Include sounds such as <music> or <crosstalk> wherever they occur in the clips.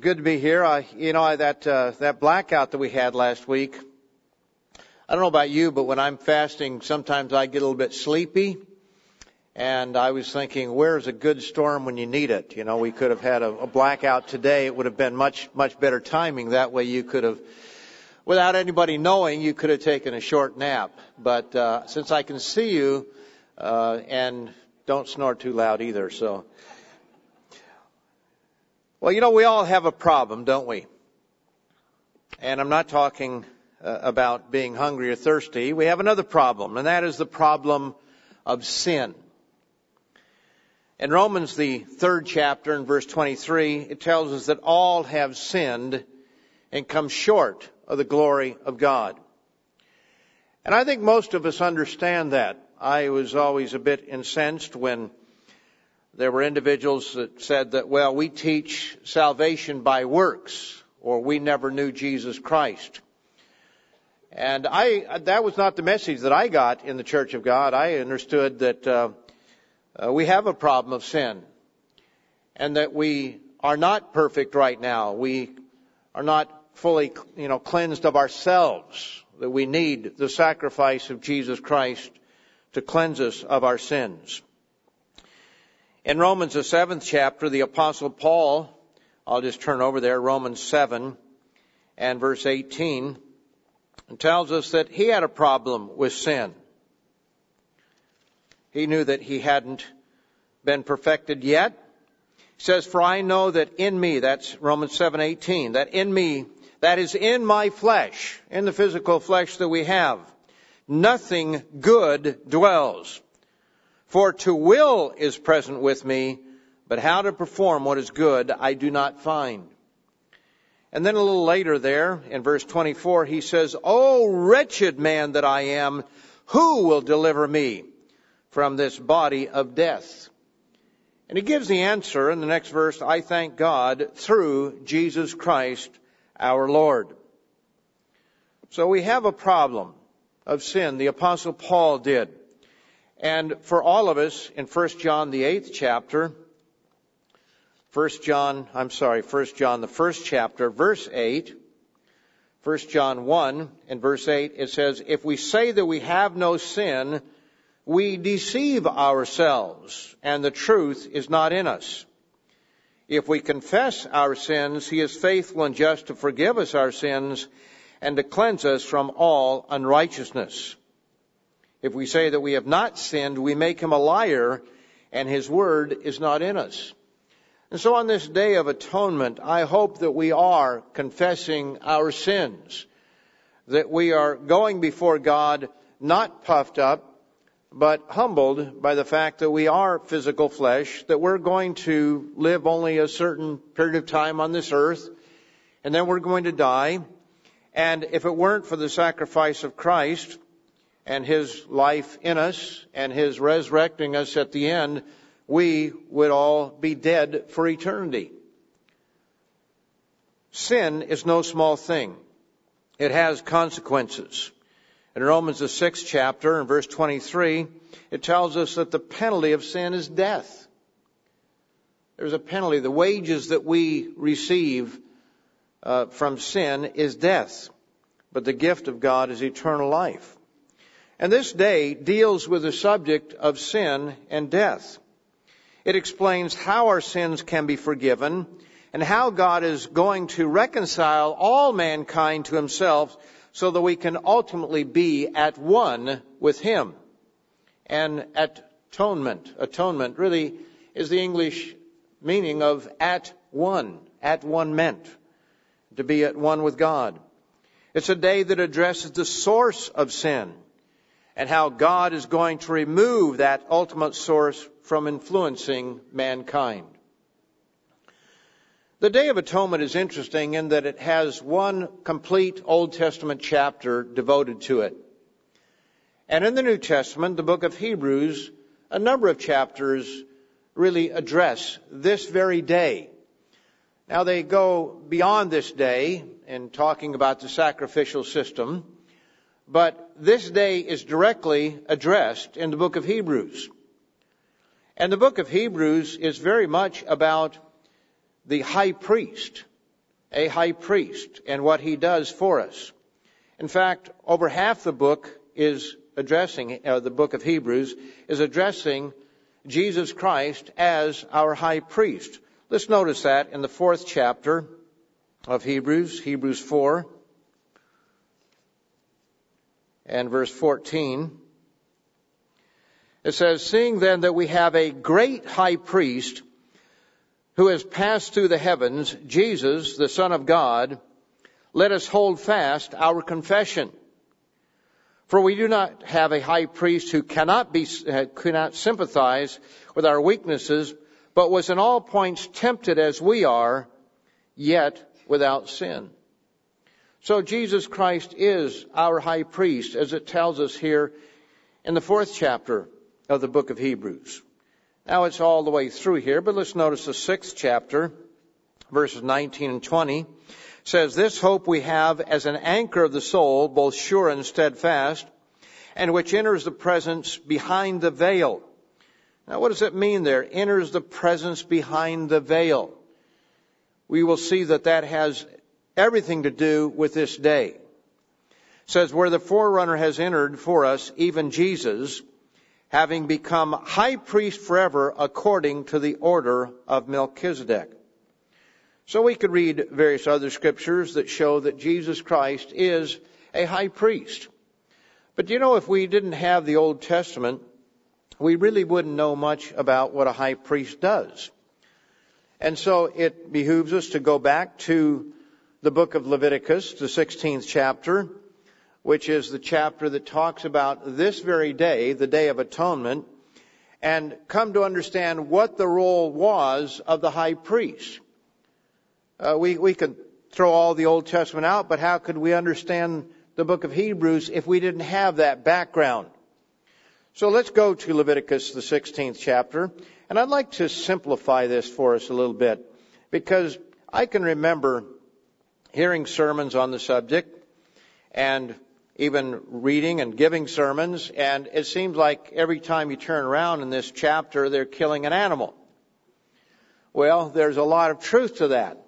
It's good to be here. I, you know, I, that uh, that blackout that we had last week. I don't know about you, but when I'm fasting, sometimes I get a little bit sleepy. And I was thinking, where's a good storm when you need it? You know, we could have had a, a blackout today. It would have been much much better timing. That way, you could have, without anybody knowing, you could have taken a short nap. But uh, since I can see you, uh, and don't snore too loud either, so well, you know, we all have a problem, don't we? And I'm not talking uh, about being hungry or thirsty. We have another problem, and that is the problem of sin. In Romans, the third chapter, in verse 23, it tells us that all have sinned and come short of the glory of God. And I think most of us understand that. I was always a bit incensed when there were individuals that said that, well, we teach salvation by works, or we never knew Jesus Christ. And I, that was not the message that I got in the Church of God. I understood that uh, uh, we have a problem of sin, and that we are not perfect right now. We are not fully, you know, cleansed of ourselves. That we need the sacrifice of Jesus Christ to cleanse us of our sins. In Romans, the seventh chapter, the apostle Paul, I'll just turn over there, Romans 7 and verse 18, tells us that he had a problem with sin. He knew that he hadn't been perfected yet. He says, for I know that in me, that's Romans 7:18, that in me, that is in my flesh, in the physical flesh that we have, nothing good dwells. For to will is present with me, but how to perform what is good I do not find. And then a little later there, in verse 24, he says, O wretched man that I am, who will deliver me from this body of death? And he gives the answer in the next verse, I thank God through Jesus Christ our Lord. So we have a problem of sin. The apostle Paul did. And for all of us in 1 John the 8th chapter, 1 John, I'm sorry, 1 John the first chapter, verse 8, 1 John 1 and verse 8, it says, If we say that we have no sin, we deceive ourselves, and the truth is not in us. If we confess our sins, He is faithful and just to forgive us our sins and to cleanse us from all unrighteousness. If we say that we have not sinned, we make him a liar, and his word is not in us. And so on this day of atonement, I hope that we are confessing our sins, that we are going before God not puffed up, but humbled by the fact that we are physical flesh, that we're going to live only a certain period of time on this earth, and then we're going to die. And if it weren't for the sacrifice of Christ, and His life in us and His resurrecting us at the end, we would all be dead for eternity. Sin is no small thing. It has consequences. In Romans the sixth chapter, in verse 23, it tells us that the penalty of sin is death. There's a penalty. The wages that we receive uh, from sin is death, but the gift of God is eternal life. And this day deals with the subject of sin and death. It explains how our sins can be forgiven and how God is going to reconcile all mankind to himself so that we can ultimately be at one with him. And atonement, atonement really is the English meaning of at one, at one meant to be at one with God. It's a day that addresses the source of sin and how God is going to remove that ultimate source from influencing mankind. The Day of Atonement is interesting in that it has one complete Old Testament chapter devoted to it. And in the New Testament, the book of Hebrews, a number of chapters really address this very day. Now they go beyond this day in talking about the sacrificial system, but this day is directly addressed in the book of Hebrews. And the book of Hebrews is very much about the high priest a high priest and what he does for us. In fact, over half the book is addressing, uh, the book of Hebrews is addressing Jesus Christ as our high priest. Let's notice that in the fourth chapter of Hebrews, Hebrews 4 and verse 14. It says, Seeing then that we have a great high priest who has passed through the heavens, Jesus, the Son of God, let us hold fast our confession. For we do not have a high priest who cannot be, uh, cannot sympathize with our weaknesses, but was in all points tempted as we are, yet without sin. So Jesus Christ is our high priest, as it tells us here in the fourth chapter of the book of Hebrews. Now it's all the way through here, but let's notice the sixth chapter, verses 19 and 20 says, This hope we have as an anchor of the soul, both sure and steadfast, and which enters the presence behind the veil. Now, what does it mean there? Enters the presence behind the veil. We will see that that has everything to do with this day. It says, where the forerunner has entered for us, even Jesus, having become high priest forever according to the order of Melchizedek. So we could read various other scriptures that show that Jesus Christ is a high priest. But you know, if we didn't have the Old Testament, we really wouldn't know much about what a high priest does. And so it behooves us to go back to the book of Leviticus, the 16th chapter, which is the chapter that talks about this very day, the Day of Atonement, and come to understand what the role was of the high priest. Uh, we, we could throw all the Old Testament out, but how could we understand the book of Hebrews if we didn't have that background? So let's go to Leviticus, the 16th chapter, and I'd like to simplify this for us a little bit because I can remember hearing sermons on the subject and even reading and giving sermons, and it seems like every time you turn around in this chapter, they're killing an animal. Well, there's a lot of truth to that.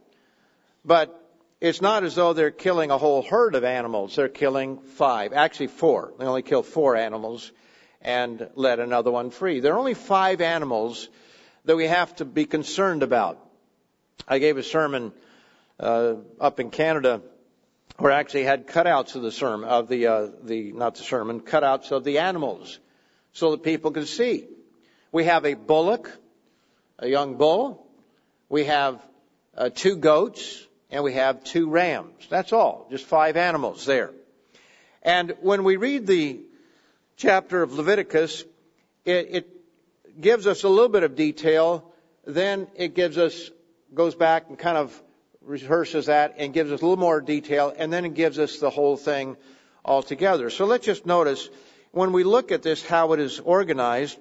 But it's not as though they're killing a whole herd of animals. They're killing five, actually four. They only kill four animals and let another one free. There are only five animals that we have to be concerned about. I gave a sermon uh, up in Canada where actually had cutouts of the sermon of the uh, the not the sermon cutouts of the animals so that people could see. We have a bullock, a young bull. We have uh, two goats, and we have two rams. That's all. Just five animals there. And when we read the chapter of Leviticus, it, it gives us a little bit of detail. Then it gives us, goes back and kind of rehearses that and gives us a little more detail. And then it gives us the whole thing altogether. So let's just notice when we look at this, how it is organized.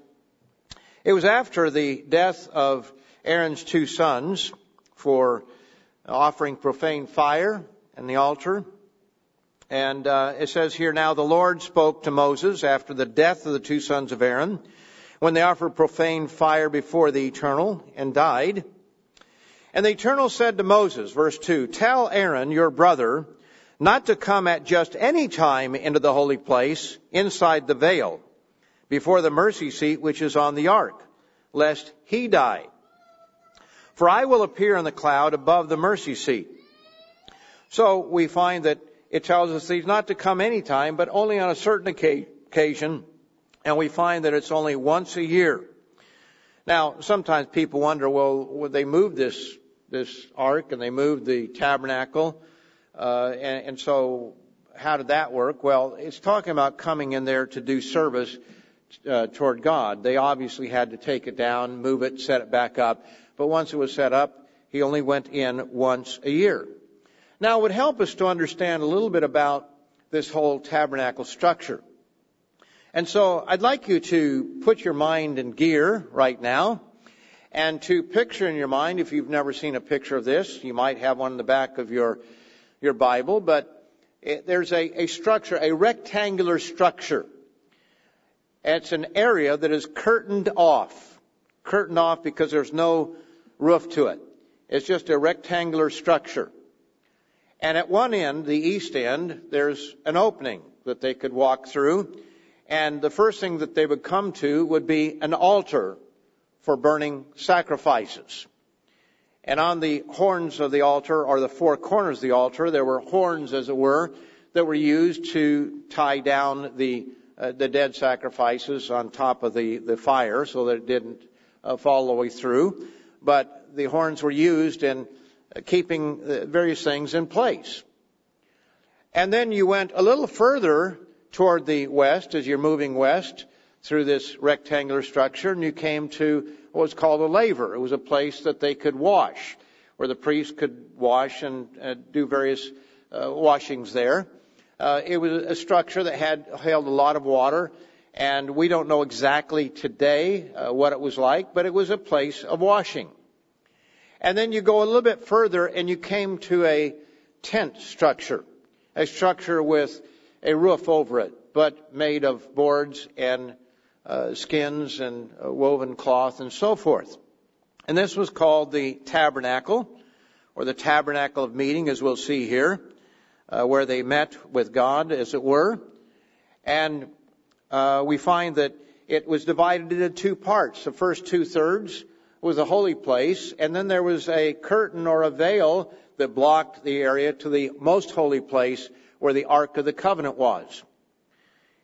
It was after the death of Aaron's two sons for offering profane fire in the altar. And uh, it says here, now the Lord spoke to Moses after the death of the two sons of Aaron, when they offered profane fire before the Eternal and died. And the Eternal said to Moses, verse 2, Tell Aaron, your brother, not to come at just any time into the holy place inside the veil, before the mercy seat which is on the ark, lest he die. For I will appear in the cloud above the mercy seat. So we find that it tells us he's not to come any time, but only on a certain occasion, and we find that it's only once a year. Now, sometimes people wonder, well, would they move this this ark and they moved the tabernacle, uh, and, and so how did that work? Well, it's talking about coming in there to do service uh, toward God. They obviously had to take it down, move it, set it back up. But once it was set up, he only went in once a year. Now, it would help us to understand a little bit about this whole tabernacle structure. And so I'd like you to put your mind in gear right now and to picture in your mind, if you've never seen a picture of this, you might have one in the back of your, your Bible, but it, there's a, a structure, a rectangular structure. It's an area that is curtained off. Curtained off because there's no roof to it. It's just a rectangular structure. And at one end, the east end, there's an opening that they could walk through. And the first thing that they would come to would be an altar for burning sacrifices. And on the horns of the altar, or the four corners of the altar, there were horns, as it were, that were used to tie down the uh, the dead sacrifices on top of the the fire, so that it didn't uh, fall all the way through. But the horns were used in uh, keeping uh, various things in place. And then you went a little further toward the west as you're moving west through this rectangular structure, and you came to what was called a laver. It was a place that they could wash, where the priest could wash and uh, do various uh, washings there. Uh, it was a structure that had held a lot of water, and we don't know exactly today uh, what it was like, but it was a place of washing. And then you go a little bit further, and you came to a tent structure, a structure with a roof over it, but made of boards and uh, skins and uh, woven cloth and so forth. And this was called the tabernacle, or the tabernacle of meeting, as we'll see here, uh, where they met with God, as it were. And uh, we find that it was divided into two parts. The first two thirds was a holy place, and then there was a curtain or a veil that blocked the area to the most holy place where the Ark of the Covenant was.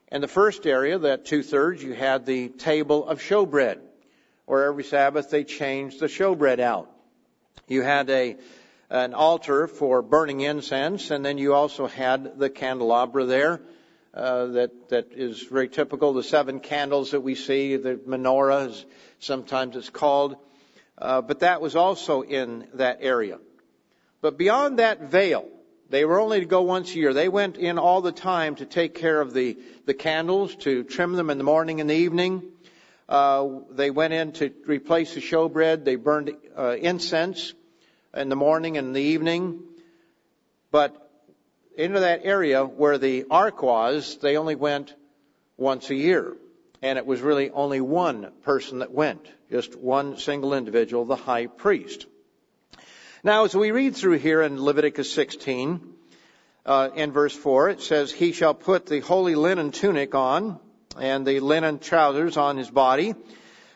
In the first area, that two thirds, you had the table of showbread, where every Sabbath they changed the showbread out. You had a an altar for burning incense, and then you also had the candelabra there. Uh, that that is very typical. The seven candles that we see, the menorah, sometimes it's called, uh, but that was also in that area. But beyond that veil, they were only to go once a year. They went in all the time to take care of the, the candles, to trim them in the morning and the evening. Uh, they went in to replace the showbread. They burned uh, incense in the morning and the evening. But into that area where the ark was, they only went once a year. And it was really only one person that went, just one single individual, the high priest. Now, as we read through here in Leviticus 16, uh, in verse 4, it says, He shall put the holy linen tunic on, and the linen trousers on his body.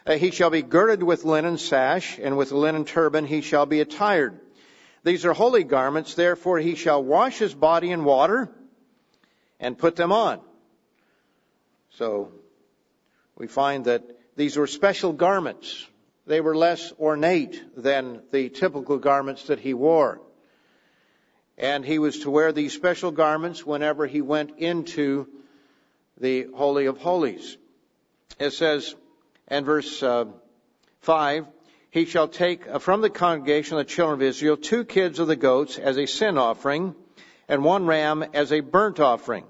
Uh, he shall be girded with linen sash, and with linen turban he shall be attired. These are holy garments, therefore he shall wash his body in water and put them on. So, we find that these were special garments they were less ornate than the typical garments that he wore. And he was to wear these special garments whenever he went into the Holy of Holies. It says in verse uh, 5, he shall take from the congregation of the children of Israel two kids of the goats as a sin offering and one ram as a burnt offering.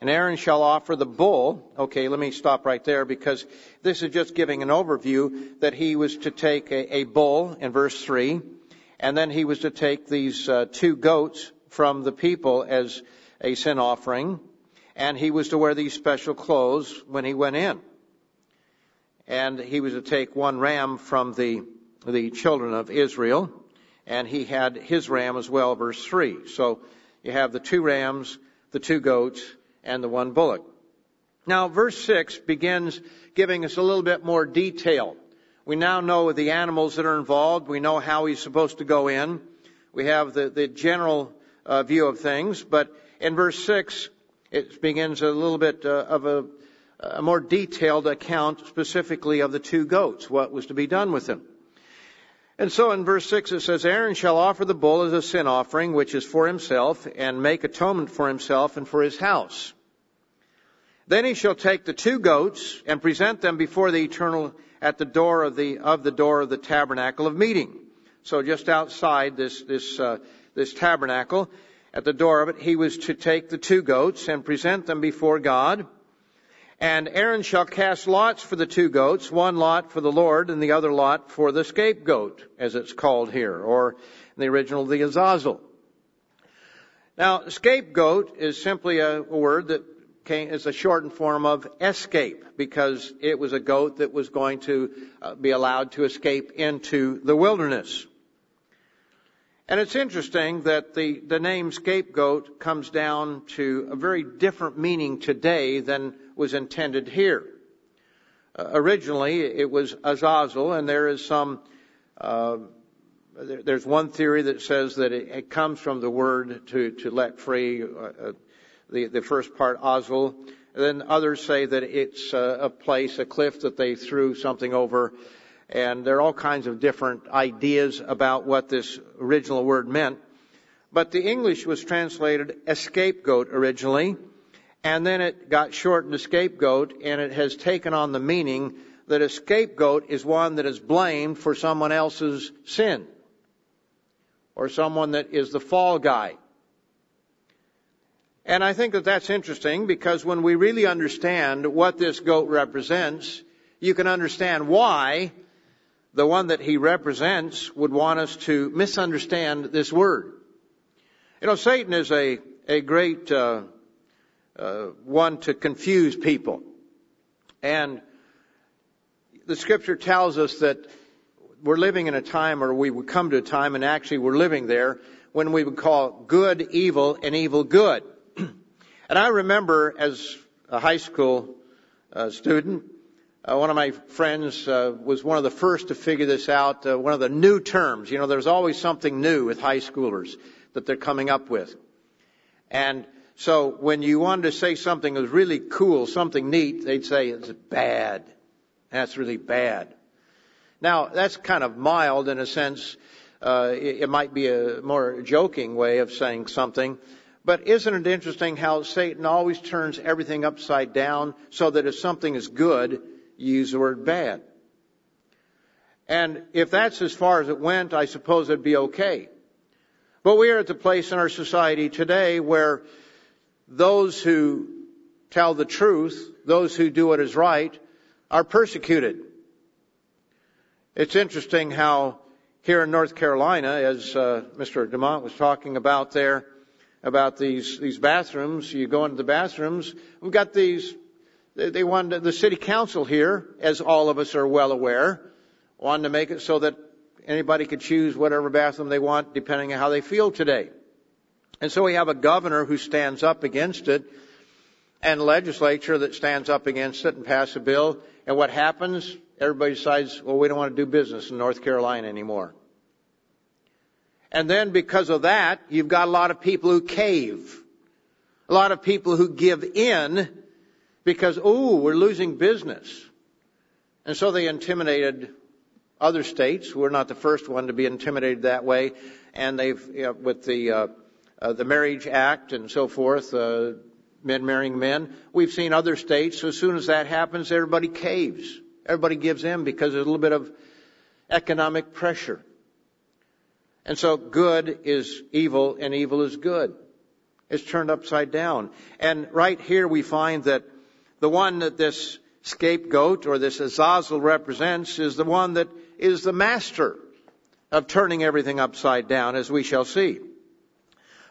And Aaron shall offer the bull. Okay, let me stop right there because this is just giving an overview that he was to take a, a bull in verse 3, and then he was to take these uh, two goats from the people as a sin offering, and he was to wear these special clothes when he went in. And he was to take one ram from the, the children of Israel, and he had his ram as well, verse 3. So you have the two rams, the two goats, and the one bullock. Now, verse 6 begins giving us a little bit more detail. We now know the animals that are involved. We know how he's supposed to go in. We have the, the general uh, view of things. But in verse 6, it begins a little bit uh, of a, a more detailed account specifically of the two goats, what was to be done with them. And so in verse 6 it says, Aaron shall offer the bull as a sin offering, which is for himself, and make atonement for himself and for his house. Then he shall take the two goats and present them before the eternal at the door of the of the door of the tabernacle of meeting. So just outside this this uh, this tabernacle, at the door of it, he was to take the two goats and present them before God. And Aaron shall cast lots for the two goats, one lot for the Lord and the other lot for the scapegoat, as it's called here, or in the original, the Azazel. Now, scapegoat is simply a word that came, is a shortened form of escape, because it was a goat that was going to uh, be allowed to escape into the wilderness. And it's interesting that the, the name scapegoat comes down to a very different meaning today than was intended here. Uh, originally, it was Azazel, and there is some, uh, there, there's one theory that says that it, it, comes from the word to, to let free, uh, uh the, the first part, Azel. And then others say that it's a, a place, a cliff that they threw something over and there are all kinds of different ideas about what this original word meant. But the English was translated scapegoat originally, and then it got shortened to scapegoat, and it has taken on the meaning that a scapegoat is one that is blamed for someone else's sin, or someone that is the fall guy. And I think that that's interesting because when we really understand what this goat represents, you can understand why the one that he represents would want us to misunderstand this word. You know, Satan is a, a great uh, uh, one to confuse people. And the scripture tells us that we're living in a time, or we would come to a time, and actually we're living there, when we would call good evil and evil good. And I remember as a high school uh, student, uh, one of my friends uh, was one of the first to figure this out, uh, one of the new terms. You know, there's always something new with high schoolers that they're coming up with. And so when you wanted to say something that was really cool, something neat, they'd say it's bad. That's really bad. Now, that's kind of mild in a sense. Uh, it, it might be a more joking way of saying something. But isn't it interesting how Satan always turns everything upside down so that if something is good, you use the word bad. And if that's as far as it went, I suppose it'd be okay. But we are at the place in our society today where those who tell the truth, those who do what is right, are persecuted. It's interesting how here in North Carolina, as uh, Mr. DeMont was talking about there, about these these bathrooms, you go into the bathrooms, we've got these they wanted, the city council here, as all of us are well aware, wanted to make it so that anybody could choose whatever bathroom they want depending on how they feel today. And so we have a governor who stands up against it and legislature that stands up against it and pass a bill. And what happens? Everybody decides, well, we don't want to do business in North Carolina anymore. And then because of that, you've got a lot of people who cave. A lot of people who give in because, oh, we're losing business. And so they intimidated other states. We're not the first one to be intimidated that way. And they've, you know, with the, uh, uh, the Marriage Act and so forth, uh, men marrying men, we've seen other states, so as soon as that happens, everybody caves. Everybody gives in because there's a little bit of economic pressure. And so good is evil and evil is good. It's turned upside down. And right here we find that the one that this scapegoat or this Azazel represents is the one that is the master of turning everything upside down, as we shall see.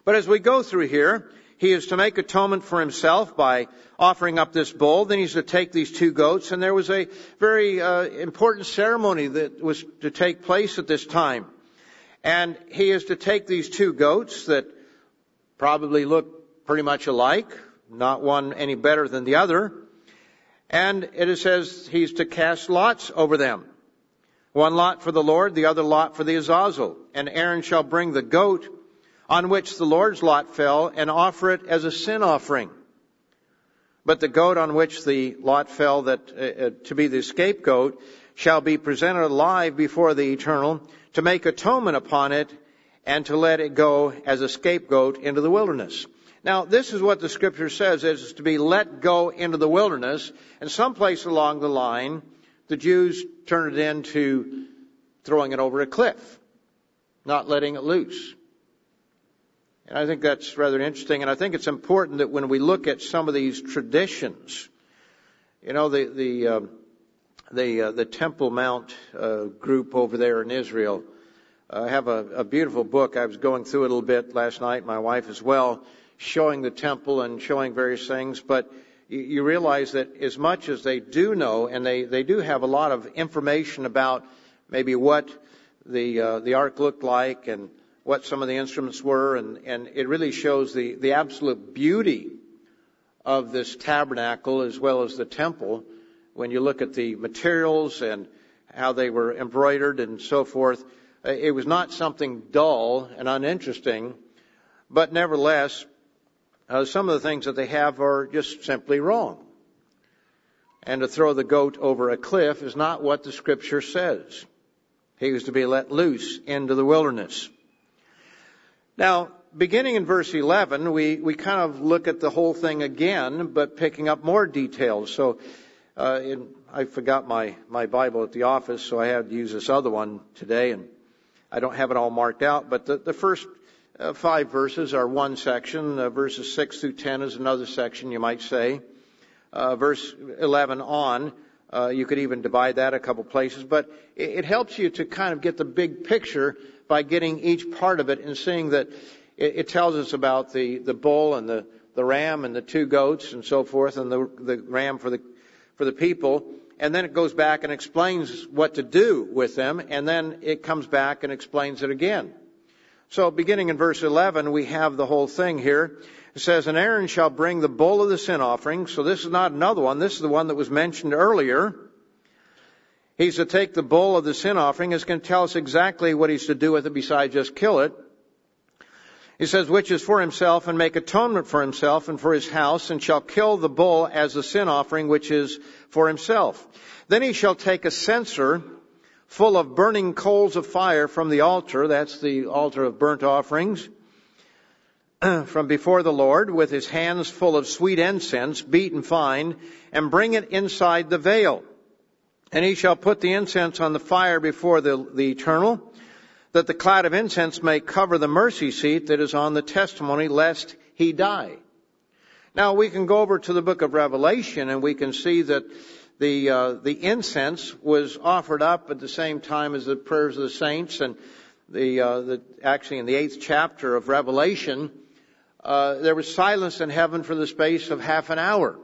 But as we go through here, he is to make atonement for himself by offering up this bull. Then he's to take these two goats, and there was a very uh, important ceremony that was to take place at this time. And he is to take these two goats that probably look pretty much alike, not one any better than the other. And it says he's to cast lots over them. One lot for the Lord, the other lot for the Azazel. And Aaron shall bring the goat on which the Lord's lot fell and offer it as a sin offering. But the goat on which the lot fell that uh, uh to be the scapegoat shall be presented alive before the eternal to make atonement upon it and to let it go as a scapegoat into the wilderness. Now, this is what the scripture says is to be let go into the wilderness, and someplace along the line, the Jews turned it into throwing it over a cliff, not letting it loose. And I think that's rather interesting, and I think it's important that when we look at some of these traditions, you know, the the uh, the uh, the Temple Mount uh, group over there in Israel. I have a, a beautiful book. I was going through it a little bit last night, my wife as well showing the temple and showing various things, but you realize that as much as they do know, and they, they do have a lot of information about maybe what the uh, the ark looked like and what some of the instruments were, and, and it really shows the, the absolute beauty of this tabernacle as well as the temple when you look at the materials and how they were embroidered and so forth. Uh, it was not something dull and uninteresting, but nevertheless, uh, some of the things that they have are just simply wrong. And to throw the goat over a cliff is not what the scripture says. He was to be let loose into the wilderness. Now, beginning in verse 11, we, we kind of look at the whole thing again, but picking up more details. So, uh, in, I forgot my, my Bible at the office, so I had to use this other one today, and I don't have it all marked out, but the, the first uh, five verses are one section. Uh, verses 6 through 10 is another section, you might say. Uh, verse 11 on, uh, you could even divide that a couple places, but it, it, helps you to kind of get the big picture by getting each part of it and seeing that it, it tells us about the, the bull and the, the ram and the two goats and so forth, and the, the ram for the, for the people. And then it goes back and explains what to do with them, and then it comes back and explains it again. So beginning in verse 11, we have the whole thing here. It says, And Aaron shall bring the bull of the sin offering. So this is not another one. This is the one that was mentioned earlier. He's to take the bull of the sin offering. It's going to tell us exactly what he's to do with it besides just kill it. He says, which is for himself and make atonement for himself and for his house and shall kill the bull as a sin offering which is for himself. Then he shall take a censer full of burning coals of fire from the altar, that's the altar of burnt offerings, <clears throat> from before the Lord with his hands full of sweet incense, beaten fine, and bring it inside the veil. And he shall put the incense on the fire before the, the eternal, that the cloud of incense may cover the mercy seat that is on the testimony, lest he die. Now we can go over to the book of Revelation and we can see that the uh, the incense was offered up at the same time as the prayers of the saints, and the, uh, the actually in the eighth chapter of Revelation, uh, there was silence in heaven for the space of half an hour,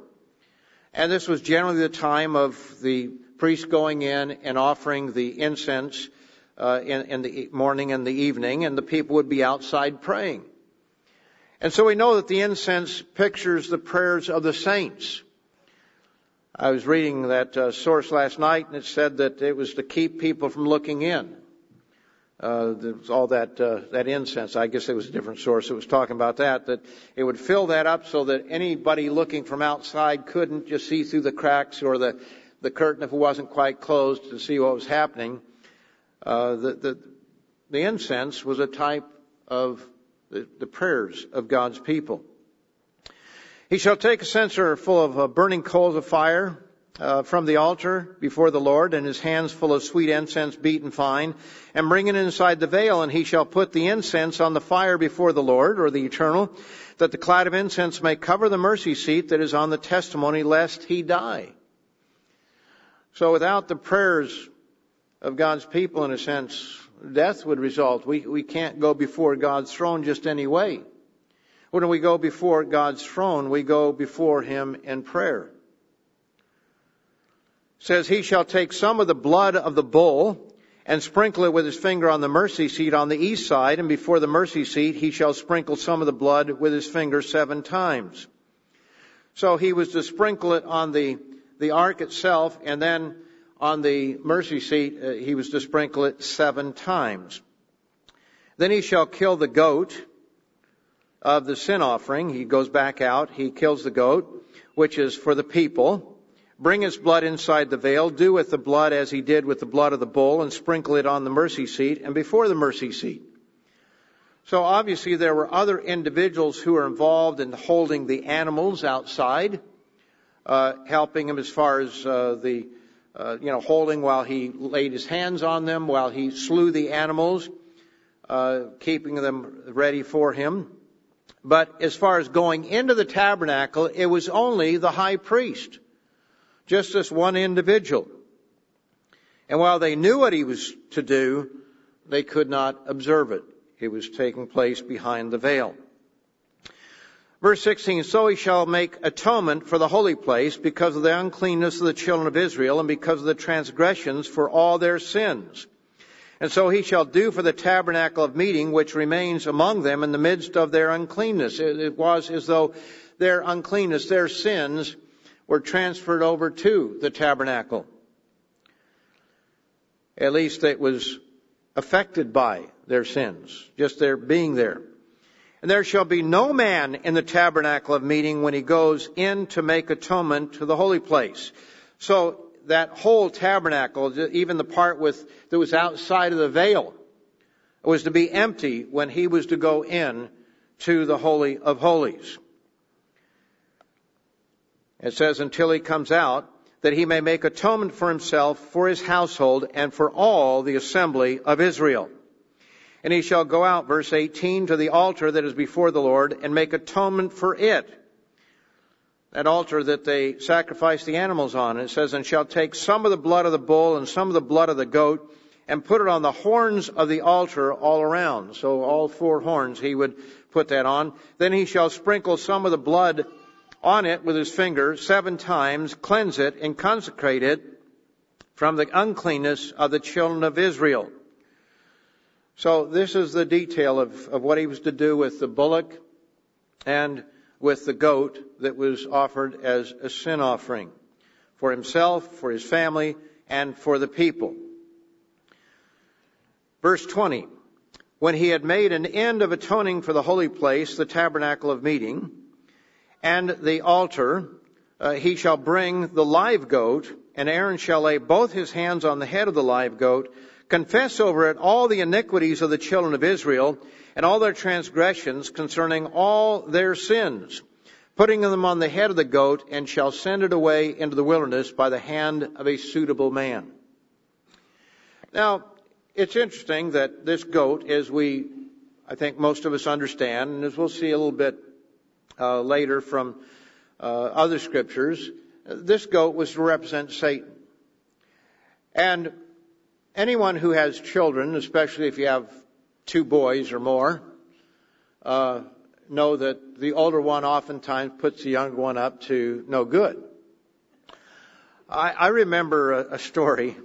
and this was generally the time of the priest going in and offering the incense uh, in, in the morning and the evening, and the people would be outside praying. And so we know that the incense pictures the prayers of the saints. I was reading that uh, source last night, and it said that it was to keep people from looking in. Uh, all that uh, that incense. I guess it was a different source that was talking about that. That it would fill that up so that anybody looking from outside couldn't just see through the cracks or the the curtain if it wasn't quite closed to see what was happening. Uh, the, incense was a type of the, the prayers of God's people. He shall take a censer full of uh, burning coals of fire uh, from the altar before the Lord, and his hands full of sweet incense beaten fine, and bring it inside the veil, and he shall put the incense on the fire before the Lord, or the eternal, that the cloud of incense may cover the mercy seat that is on the testimony, lest he die. So without the prayers of God's people, in a sense, death would result. We, we can't go before God's throne just any way. When we go before God's throne, we go before Him in prayer. It says, He shall take some of the blood of the bull and sprinkle it with his finger on the mercy seat on the east side, and before the mercy seat he shall sprinkle some of the blood with his finger seven times. So he was to sprinkle it on the, the ark itself, and then on the mercy seat uh, he was to sprinkle it seven times. Then he shall kill the goat, of the sin offering. He goes back out, he kills the goat, which is for the people. Bring its blood inside the veil, do with the blood as he did with the blood of the bull, and sprinkle it on the mercy seat and before the mercy seat. So obviously there were other individuals who were involved in holding the animals outside, uh, helping him as far as uh, the, you know, holding while he laid his hands on them, while he slew the animals, uh, keeping them ready for him. But as far as going into the tabernacle, it was only the high priest. Just this one individual. And while they knew what he was to do, they could not observe it. It was taking place behind the veil. Verse 16, so he shall make atonement for the holy place because of the uncleanness of the children of Israel and because of the transgressions for all their sins. And so he shall do for the tabernacle of meeting which remains among them in the midst of their uncleanness. It was as though their uncleanness, their sins, were transferred over to the tabernacle. At least it was affected by their sins, just their being there. And there shall be no man in the tabernacle of meeting when he goes in to make atonement to the holy place. So that whole tabernacle, even the part with, that was outside of the veil, was to be empty when he was to go in to the Holy of Holies. It says, until he comes out, that he may make atonement for himself, for his household, and for all the assembly of Israel. And he shall go out, verse 18, to the altar that is before the Lord, and make atonement for it that altar that they sacrifice the animals on. It says, and shall take some of the blood of the bull and some of the blood of the goat and put it on the horns of the altar all around. So all four horns he would put that on. Then he shall sprinkle some of the blood on it with his finger seven times, cleanse it and consecrate it from the uncleanness of the children of Israel. So this is the detail of, of what he was to do with the bullock and with the goat that was offered as a sin offering for himself, for his family, and for the people. Verse 20. When he had made an end of atoning for the holy place, the tabernacle of meeting, and the altar, uh, he shall bring the live goat, and Aaron shall lay both his hands on the head of the live goat, confess over it all the iniquities of the children of Israel, and all their transgressions concerning all their sins, putting them on the head of the goat, and shall send it away into the wilderness by the hand of a suitable man. Now, it's interesting that this goat, as we, I think most of us understand, and as we'll see a little bit uh, later from uh, other scriptures, this goat was to represent Satan. And anyone who has children, especially if you have two boys or more, uh, know that the older one oftentimes puts the younger one up to no good. I, I remember a, a, story.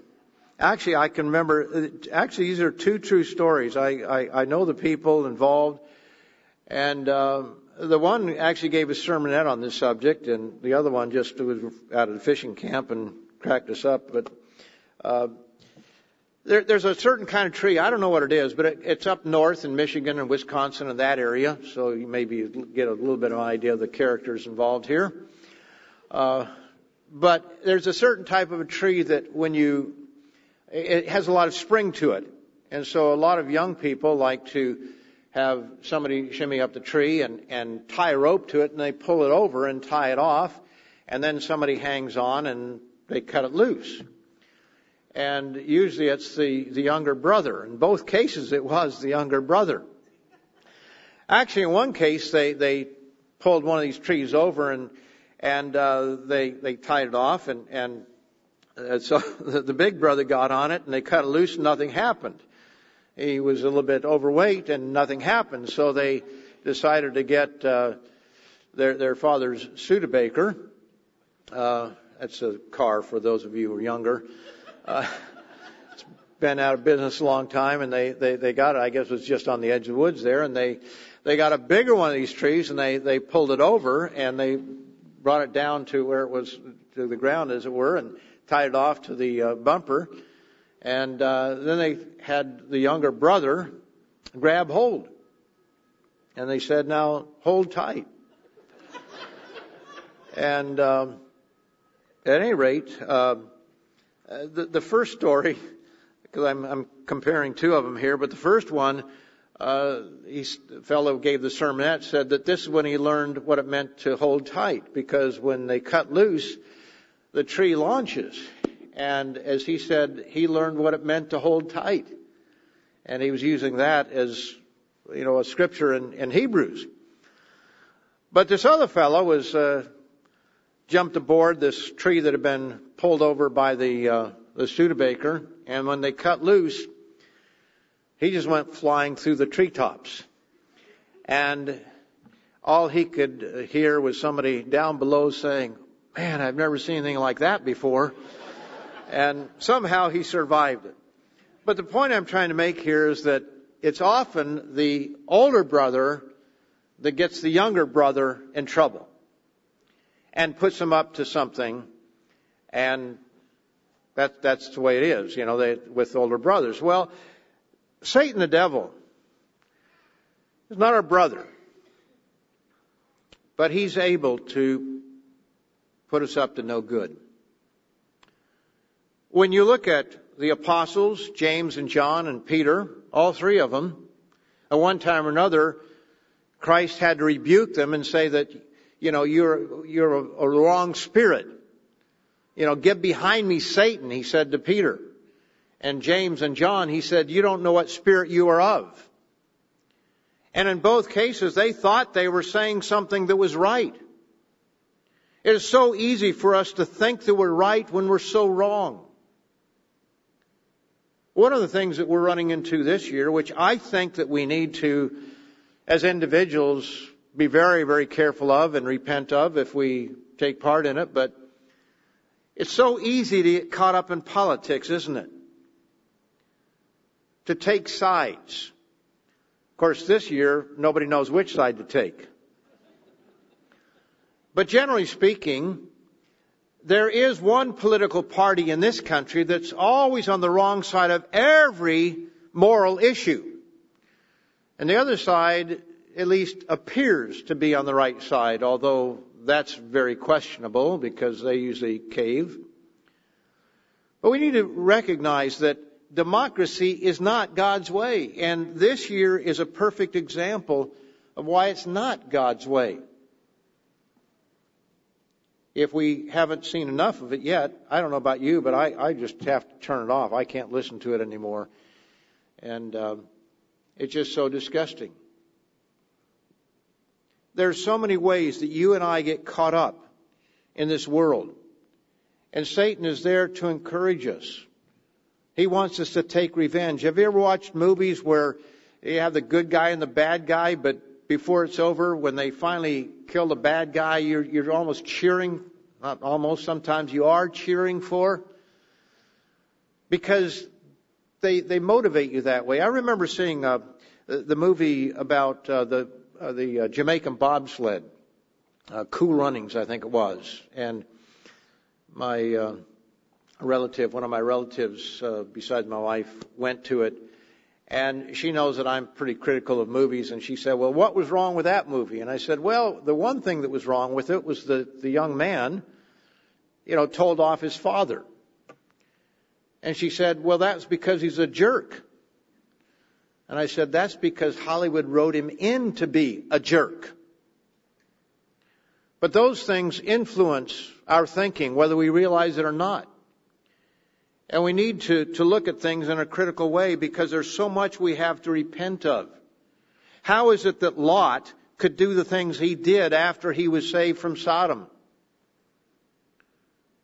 Actually, I can remember. Actually, these are two true stories. I I, I know the people involved, and uh, the one actually gave a sermonette on this subject, and the other one just was out of the fishing camp and cracked us up. But uh, there, there's a certain kind of tree. I don't know what it is, but it, it's up north in Michigan and Wisconsin and that area. So you maybe get a little bit of an idea of the characters involved here. Uh, but there's a certain type of a tree that when you, it has a lot of spring to it. And so a lot of young people like to have somebody shimmy up the tree and, and tie a rope to it and they pull it over and tie it off. And then somebody hangs on and they cut it loose and usually it's the, the younger brother. In both cases, it was the younger brother. Actually, in one case, they, they pulled one of these trees over and, and, uh, they, they tied it off and, and uh, so <laughs> the, big brother got on it and they cut it loose and nothing happened. He was a little bit overweight and nothing happened. So they decided to get, uh, their, their father's Studebaker. Uh, that's a car for those of you who are younger. Uh, it's been out of business a long time, and they, they, they got it. I guess it was just on the edge of the woods there, and they, they got a bigger one of these trees, and they, they pulled it over, and they brought it down to where it was, to the ground, as it were, and tied it off to the uh, bumper. And uh, then they had the younger brother grab hold. And they said, now hold tight. and um, at any rate, uh, uh, the, the first story, because I'm, I'm comparing two of them here, but the first one, uh, he, fellow gave the sermonette said that this is when he learned what it meant to hold tight, because when they cut loose, the tree launches. And as he said, he learned what it meant to hold tight. And he was using that as, you know, a scripture in, in Hebrews. But this other fellow was, uh, jumped aboard this tree that had been pulled over by the uh, the Studebaker, and when they cut loose, he just went flying through the treetops, and all he could hear was somebody down below saying, "Man, I've never seen anything like that before," <laughs> and somehow he survived it. But the point I'm trying to make here is that it's often the older brother that gets the younger brother in trouble and puts him up to something and that, that's the way it is, you know, they, with older brothers. Well, Satan the devil is not our brother, but he's able to put us up to no good. When you look at the apostles, James and John and Peter, all three of them, at one time or another, Christ had to rebuke them and say that, you know, you're, you're a, a wrong spirit. You know, get behind me, Satan, he said to Peter. And James and John, he said, you don't know what spirit you are of. And in both cases, they thought they were saying something that was right. It is so easy for us to think that we're right when we're so wrong. One of the things that we're running into this year, which I think that we need to, as individuals, be very, very careful of and repent of if we take part in it, but it's so easy to get caught up in politics, isn't it? To take sides. Of course, this year, nobody knows which side to take. But generally speaking, there is one political party in this country that's always on the wrong side of every moral issue. And the other side at least appears to be on the right side, although that's very questionable because they usually cave. But we need to recognize that democracy is not God's way. And this year is a perfect example of why it's not God's way if we haven't seen enough of it yet, I don't know about you, but I, I just have to turn it off. I can't listen to it anymore. And um, it's just so disgusting. There's so many ways that you and I get caught up in this world. And Satan is there to encourage us. He wants us to take revenge. Have you ever watched movies where you have the good guy and the bad guy, but before it's over, when they finally kill the bad guy, you're, you're almost cheering. Not almost, sometimes you are cheering for. Because they, they motivate you that way. I remember seeing uh, the movie about uh, the, uh, the uh, Jamaican bobsled, uh, Cool Runnings, I think it was. And my uh, relative, one of my relatives, uh, besides my wife, went to it and she knows that I'm pretty critical of movies, and she said, well, what was wrong with that movie? And I said, well, the one thing that was wrong with it was the, the young man, you know, told off his father. And she said, well, that's because he's a jerk. And I said, that's because Hollywood wrote him in to be a jerk. But those things influence our thinking, whether we realize it or not. And we need to, to look at things in a critical way because there's so much we have to repent of. How is it that Lot could do the things he did after he was saved from Sodom?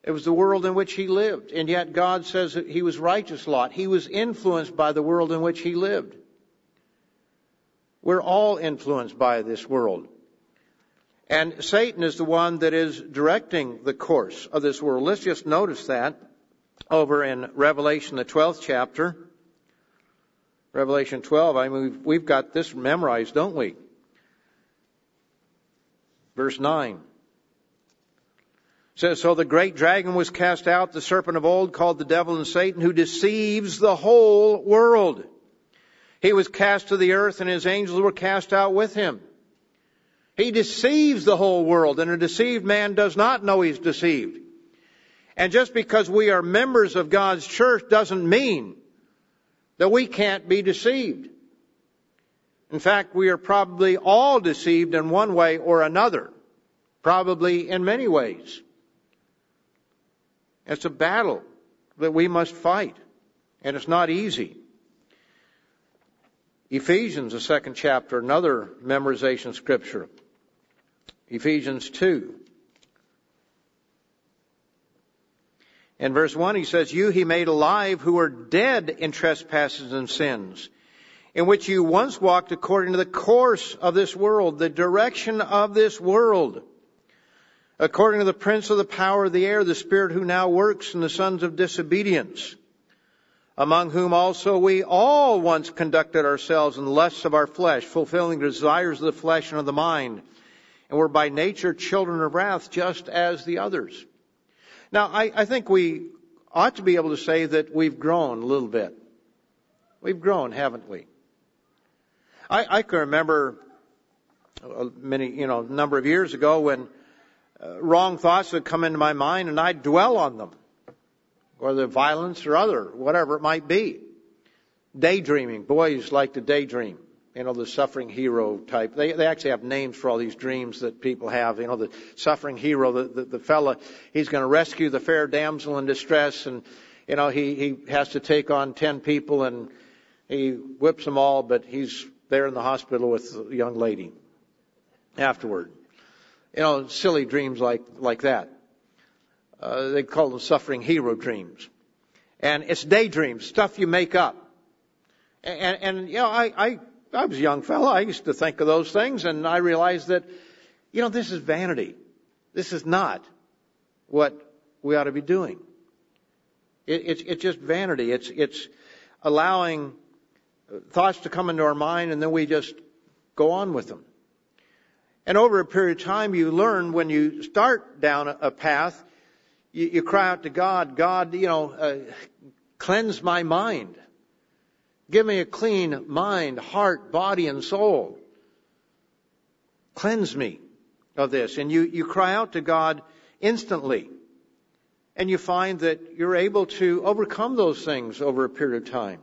It was the world in which he lived. And yet God says that he was righteous Lot. He was influenced by the world in which he lived. We're all influenced by this world. And Satan is the one that is directing the course of this world. Let's just notice that over in Revelation, the 12th chapter. Revelation 12, I mean, we've, got this memorized, don't we? Verse 9 says, So the great dragon was cast out, the serpent of old, called the devil and Satan, who deceives the whole world. He was cast to the earth, and his angels were cast out with him. He deceives the whole world, and a deceived man does not know he's deceived. And just because we are members of God's church doesn't mean that we can't be deceived. In fact, we are probably all deceived in one way or another, probably in many ways. It's a battle that we must fight, and it's not easy. Ephesians, the second chapter, another memorization scripture. Ephesians 2. In verse 1, he says, You he made alive who were dead in trespasses and sins, in which you once walked according to the course of this world, the direction of this world, according to the prince of the power of the air, the spirit who now works in the sons of disobedience, among whom also we all once conducted ourselves in the lusts of our flesh, fulfilling the desires of the flesh and of the mind, and were by nature children of wrath, just as the others. Now, I, I think we ought to be able to say that we've grown a little bit. We've grown, haven't we? I, I can remember many, you know, number of years ago when uh, wrong thoughts would come into my mind and I'd dwell on them whether violence or other, whatever it might be. Daydreaming. Boys like to daydream. You know, the suffering hero type. They, they actually have names for all these dreams that people have. You know, the suffering hero, the, the, the fella, he's going to rescue the fair damsel in distress and, you know, he, he has to take on ten people and he whips them all, but he's there in the hospital with the young lady afterward. You know, silly dreams like, like that. Uh, they call them suffering hero dreams. And it's daydreams, stuff you make up. And, and, you know, I, I, I was a young fellow. I used to think of those things and I realized that, you know, this is vanity. This is not what we ought to be doing. It, it's, it's just vanity. It's, it's allowing thoughts to come into our mind and then we just go on with them. And over a period of time, you learn when you start down a path, you, you cry out to God, God, you know, uh, cleanse my mind. Give me a clean mind, heart, body, and soul. Cleanse me of this. And you, you cry out to God instantly. And you find that you're able to overcome those things over a period of time.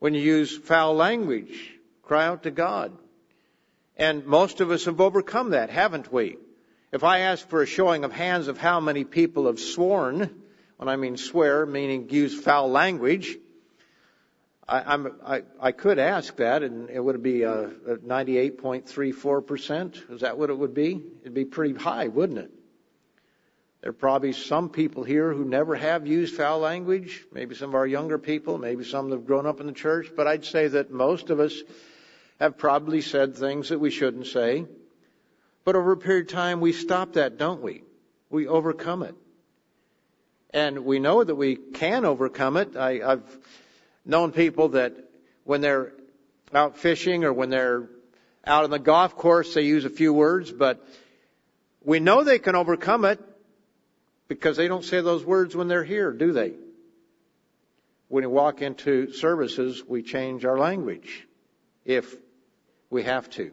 When you use foul language, cry out to God. And most of us have overcome that, haven't we? If I ask for a showing of hands of how many people have sworn, when I mean swear, meaning use foul language, I, I, I could ask that, and it would be a, a 98.34%. Is that what it would be? It'd be pretty high, wouldn't it? There are probably some people here who never have used foul language. Maybe some of our younger people, maybe some that have grown up in the church. But I'd say that most of us have probably said things that we shouldn't say. But over a period of time, we stop that, don't we? We overcome it. And we know that we can overcome it. I, I've known people that when they're out fishing or when they're out on the golf course, they use a few words, but we know they can overcome it because they don't say those words when they're here, do they? When we walk into services, we change our language if we have to.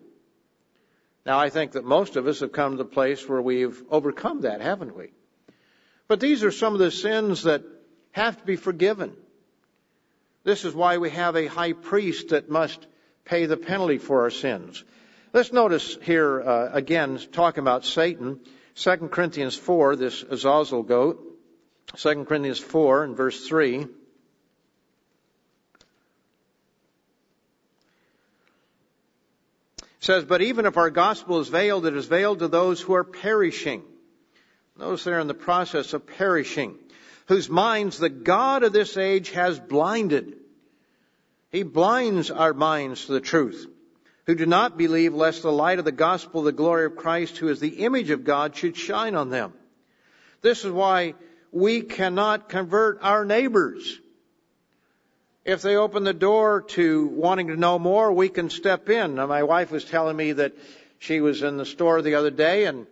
Now, I think that most of us have come to the place where we've overcome that, haven't we? But these are some of the sins that have to be forgiven. This is why we have a high priest that must pay the penalty for our sins. Let's notice here uh, again, talking about Satan, 2 Corinthians 4, this Azazel goat, 2 Corinthians 4 and verse 3. Says, But even if our gospel is veiled, it is veiled to those who are perishing. Those they're in the process of perishing, whose minds the God of this age has blinded. He blinds our minds to the truth, who do not believe lest the light of the gospel, the glory of Christ, who is the image of God, should shine on them. This is why we cannot convert our neighbors. If they open the door to wanting to know more, we can step in. Now, my wife was telling me that she was in the store the other day and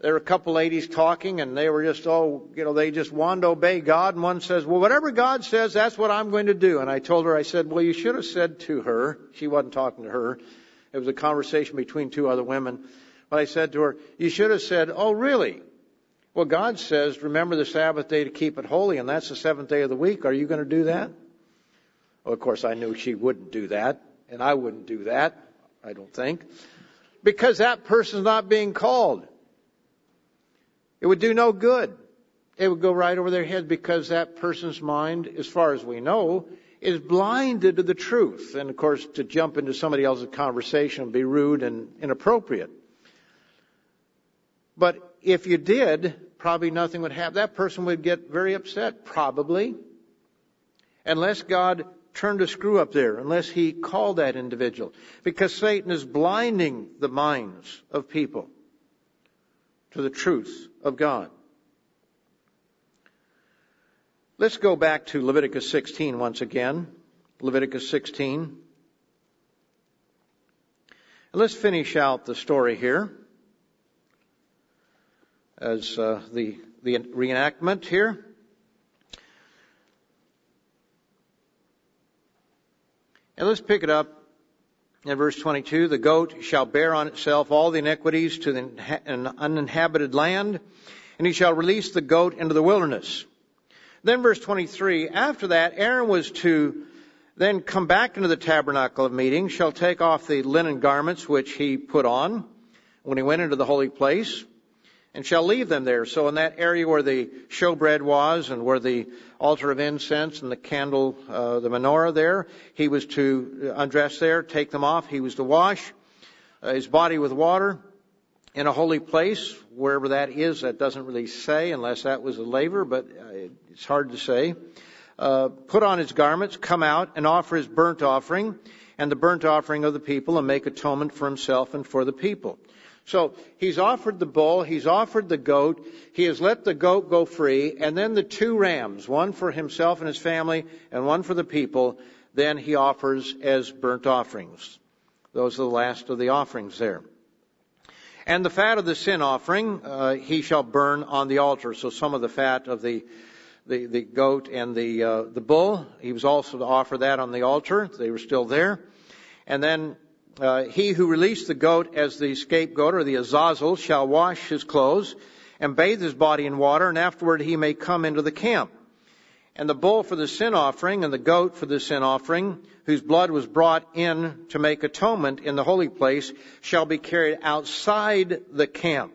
there were a couple ladies talking and they were just, oh, you know, they just want to obey God. And one says, well, whatever God says, that's what I'm going to do. And I told her, I said, well, you should have said to her, she wasn't talking to her. It was a conversation between two other women. But I said to her, you should have said, oh, really? Well, God says, remember the Sabbath day to keep it holy, and that's the seventh day of the week. Are you going to do that? Well, of course, I knew she wouldn't do that, and I wouldn't do that, I don't think, because that person's not being called. It would do no good. It would go right over their head because that person's mind, as far as we know, is blinded to the truth. And of course, to jump into somebody else's conversation would be rude and inappropriate. But if you did, probably nothing would happen. That person would get very upset, probably. Unless God turned a screw up there unless he called that individual. Because Satan is blinding the minds of people to the truth of God. Let's go back to Leviticus 16 once again. Leviticus 16. And let's finish out the story here as uh, the, the reenactment here. And let's pick it up in verse 22. The goat shall bear on itself all the iniquities to the, an uninhabited land, and he shall release the goat into the wilderness. Then verse 23, after that, Aaron was to then come back into the tabernacle of meeting, shall take off the linen garments which he put on when he went into the holy place, and shall leave them there. So in that area where the showbread was and where the altar of incense and the candle, uh, the menorah there, he was to undress there, take them off. He was to wash uh, his body with water in a holy place, wherever that is. That doesn't really say unless that was a laver, but uh, it's hard to say. Uh, put on his garments, come out, and offer his burnt offering and the burnt offering of the people, and make atonement for himself and for the people. So he's offered the bull, he's offered the goat, he has let the goat go free, and then the two rams, one for himself and his family, and one for the people, then he offers as burnt offerings. Those are the last of the offerings there. And the fat of the sin offering uh, he shall burn on the altar. So some of the fat of the the, the goat and the uh, the bull. He was also to offer that on the altar. They were still there. And then uh, he who released the goat as the scapegoat or the azazel shall wash his clothes and bathe his body in water, and afterward he may come into the camp. And the bull for the sin offering and the goat for the sin offering, whose blood was brought in to make atonement in the holy place, shall be carried outside the camp.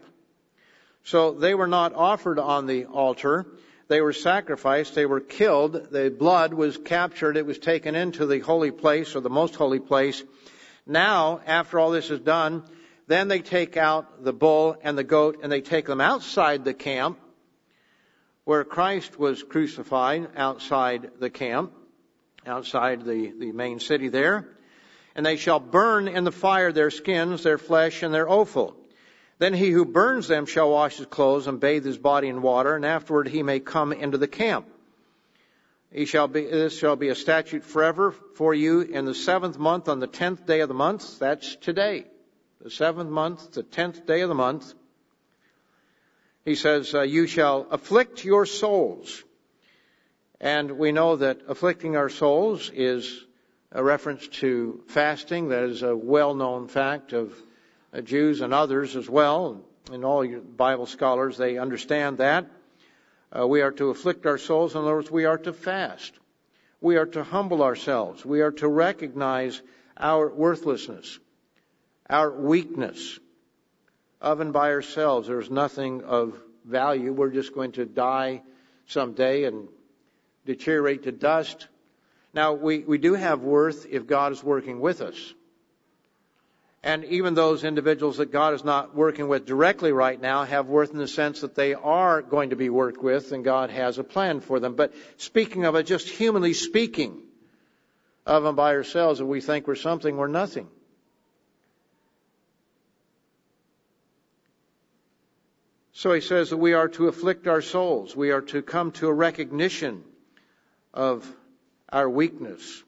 So they were not offered on the altar. They were sacrificed. They were killed. The blood was captured. It was taken into the holy place or the most holy place. Now, after all this is done, then they take out the bull and the goat and they take them outside the camp where Christ was crucified outside the camp, outside the, the main city there. And they shall burn in the fire their skins, their flesh, and their offal. Then he who burns them shall wash his clothes and bathe his body in water, and afterward he may come into the camp. He shall be, this shall be a statute forever for you in the seventh month on the tenth day of the month. That's today. The seventh month, the tenth day of the month. He says, uh, you shall afflict your souls. And we know that afflicting our souls is a reference to fasting. That is a well-known fact of uh, Jews and others as well. And all Bible scholars, they understand that. Uh, we are to afflict our souls. In other words, we are to fast. We are to humble ourselves. We are to recognize our worthlessness, our weakness. Of and by ourselves, there's nothing of value. We're just going to die someday and deteriorate to dust. Now, we, we do have worth if God is working with us. And even those individuals that God is not working with directly right now have worth in the sense that they are going to be worked with and God has a plan for them. But speaking of it, just humanly speaking, of and by ourselves, if we think we're something, we're nothing. So he says that we are to afflict our souls. We are to come to a recognition of our weakness.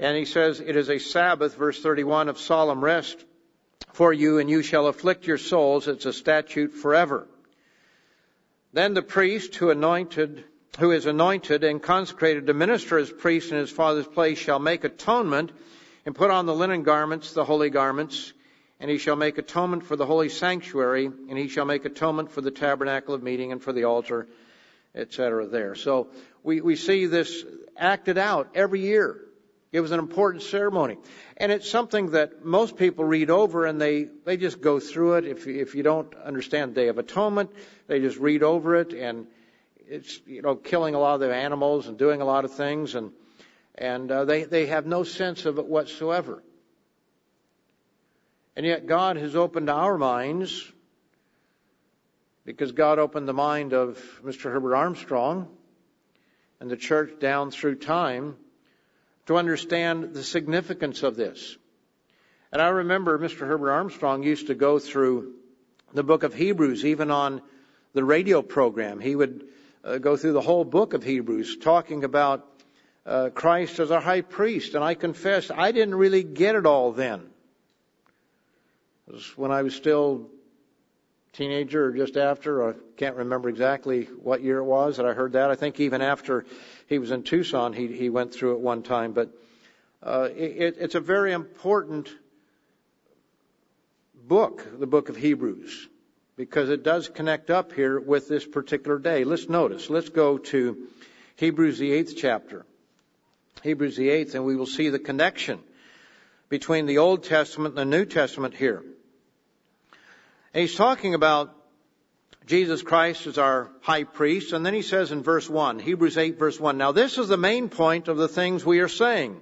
And he says, it is a Sabbath, verse 31, of solemn rest for you, and you shall afflict your souls. It's a statute forever. Then the priest who anointed, who is anointed and consecrated to minister as priest in his father's place shall make atonement and put on the linen garments, the holy garments, and he shall make atonement for the holy sanctuary, and he shall make atonement for the tabernacle of meeting and for the altar, etc. there. So we, we see this acted out every year. It was an important ceremony. And it's something that most people read over and they, they just go through it. If, if you don't understand Day of Atonement, they just read over it and it's, you know, killing a lot of the animals and doing a lot of things and, and uh, they, they have no sense of it whatsoever. And yet God has opened our minds because God opened the mind of Mr. Herbert Armstrong and the church down through time to understand the significance of this. And I remember Mr. Herbert Armstrong used to go through the book of Hebrews, even on the radio program. He would uh, go through the whole book of Hebrews talking about uh, Christ as our high priest. And I confess I didn't really get it all then. It was when I was still teenager or just after. I can't remember exactly what year it was that I heard that. I think even after he was in Tucson, he, he went through it one time. But uh, it, it's a very important book, the book of Hebrews, because it does connect up here with this particular day. Let's notice. Let's go to Hebrews the eighth chapter. Hebrews the eighth, and we will see the connection between the Old Testament and the New Testament here. And he's talking about Jesus Christ as our high priest, and then he says in verse 1, Hebrews 8 verse 1, now this is the main point of the things we are saying.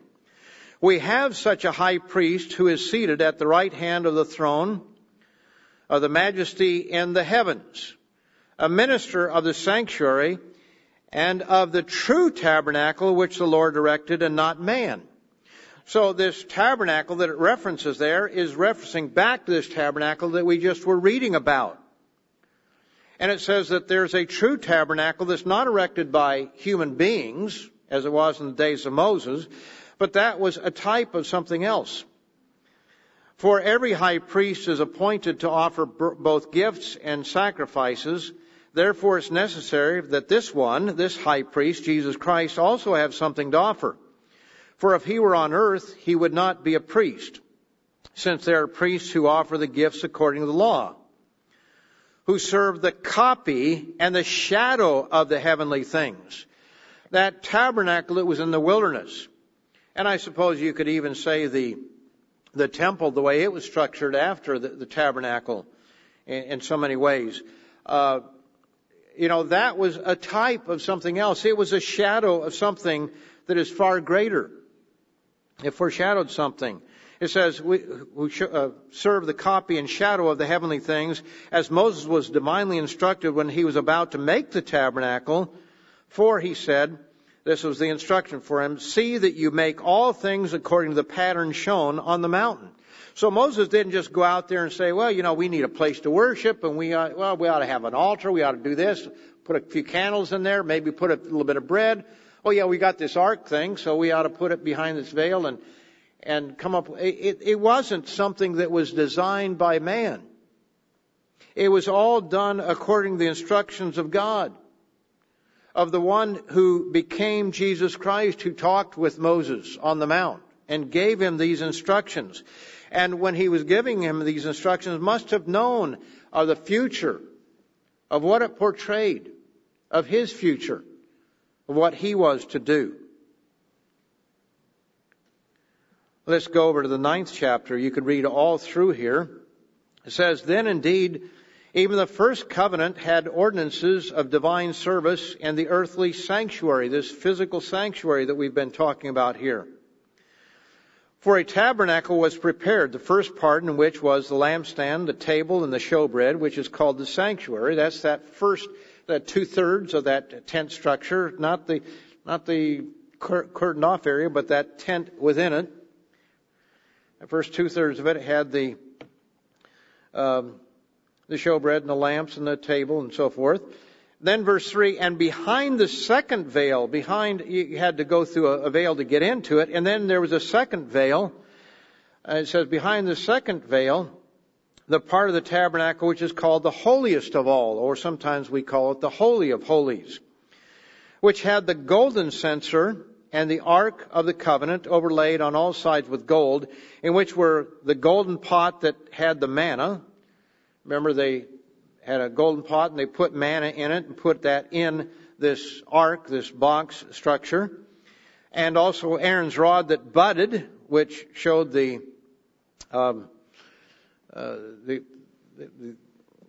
We have such a high priest who is seated at the right hand of the throne of the majesty in the heavens, a minister of the sanctuary and of the true tabernacle which the Lord erected and not man. So this tabernacle that it references there is referencing back to this tabernacle that we just were reading about. And it says that there's a true tabernacle that's not erected by human beings, as it was in the days of Moses, but that was a type of something else. For every high priest is appointed to offer both gifts and sacrifices. Therefore it's necessary that this one, this high priest, Jesus Christ, also have something to offer. For if he were on earth, he would not be a priest, since there are priests who offer the gifts according to the law, who serve the copy and the shadow of the heavenly things. That tabernacle that was in the wilderness. And I suppose you could even say the, the temple, the way it was structured after the, the tabernacle in, in, so many ways. Uh, you know, that was a type of something else. It was a shadow of something that is far greater. It foreshadowed something. It says, we, we uh, serve the copy and shadow of the heavenly things, as Moses was divinely instructed when he was about to make the tabernacle. For, he said, this was the instruction for him, see that you make all things according to the pattern shown on the mountain. So Moses didn't just go out there and say, well, you know, we need a place to worship and we, ought, well, we ought to have an altar, we ought to do this, put a few candles in there, maybe put a little bit of bread oh yeah, we got this ark thing, so we ought to put it behind this veil and and come up. It, it wasn't something that was designed by man. It was all done according to the instructions of God, of the one who became Jesus Christ, who talked with Moses on the mount and gave him these instructions. And when he was giving him these instructions, must have known of the future, of what it portrayed, of his future of what he was to do. Let's go over to the ninth chapter. You could read all through here. It says, Then indeed, even the first covenant had ordinances of divine service and the earthly sanctuary, this physical sanctuary that we've been talking about here. For a tabernacle was prepared, the first part in which was the lampstand, the table, and the showbread, which is called the sanctuary. That's that first uh, two thirds of that tent structure, not the not the curtained off area, but that tent within it. The first two thirds of it had the um, the showbread and the lamps and the table and so forth. Then verse three, and behind the second veil, behind you had to go through a, a veil to get into it, and then there was a second veil. Uh, it says behind the second veil the part of the tabernacle which is called the holiest of all, or sometimes we call it the Holy of Holies, which had the golden censer and the ark of the covenant overlaid on all sides with gold, in which were the golden pot that had the manna. Remember they had a golden pot and they put manna in it and put that in this ark, this box structure. And also Aaron's rod that budded, which showed the um, the, the,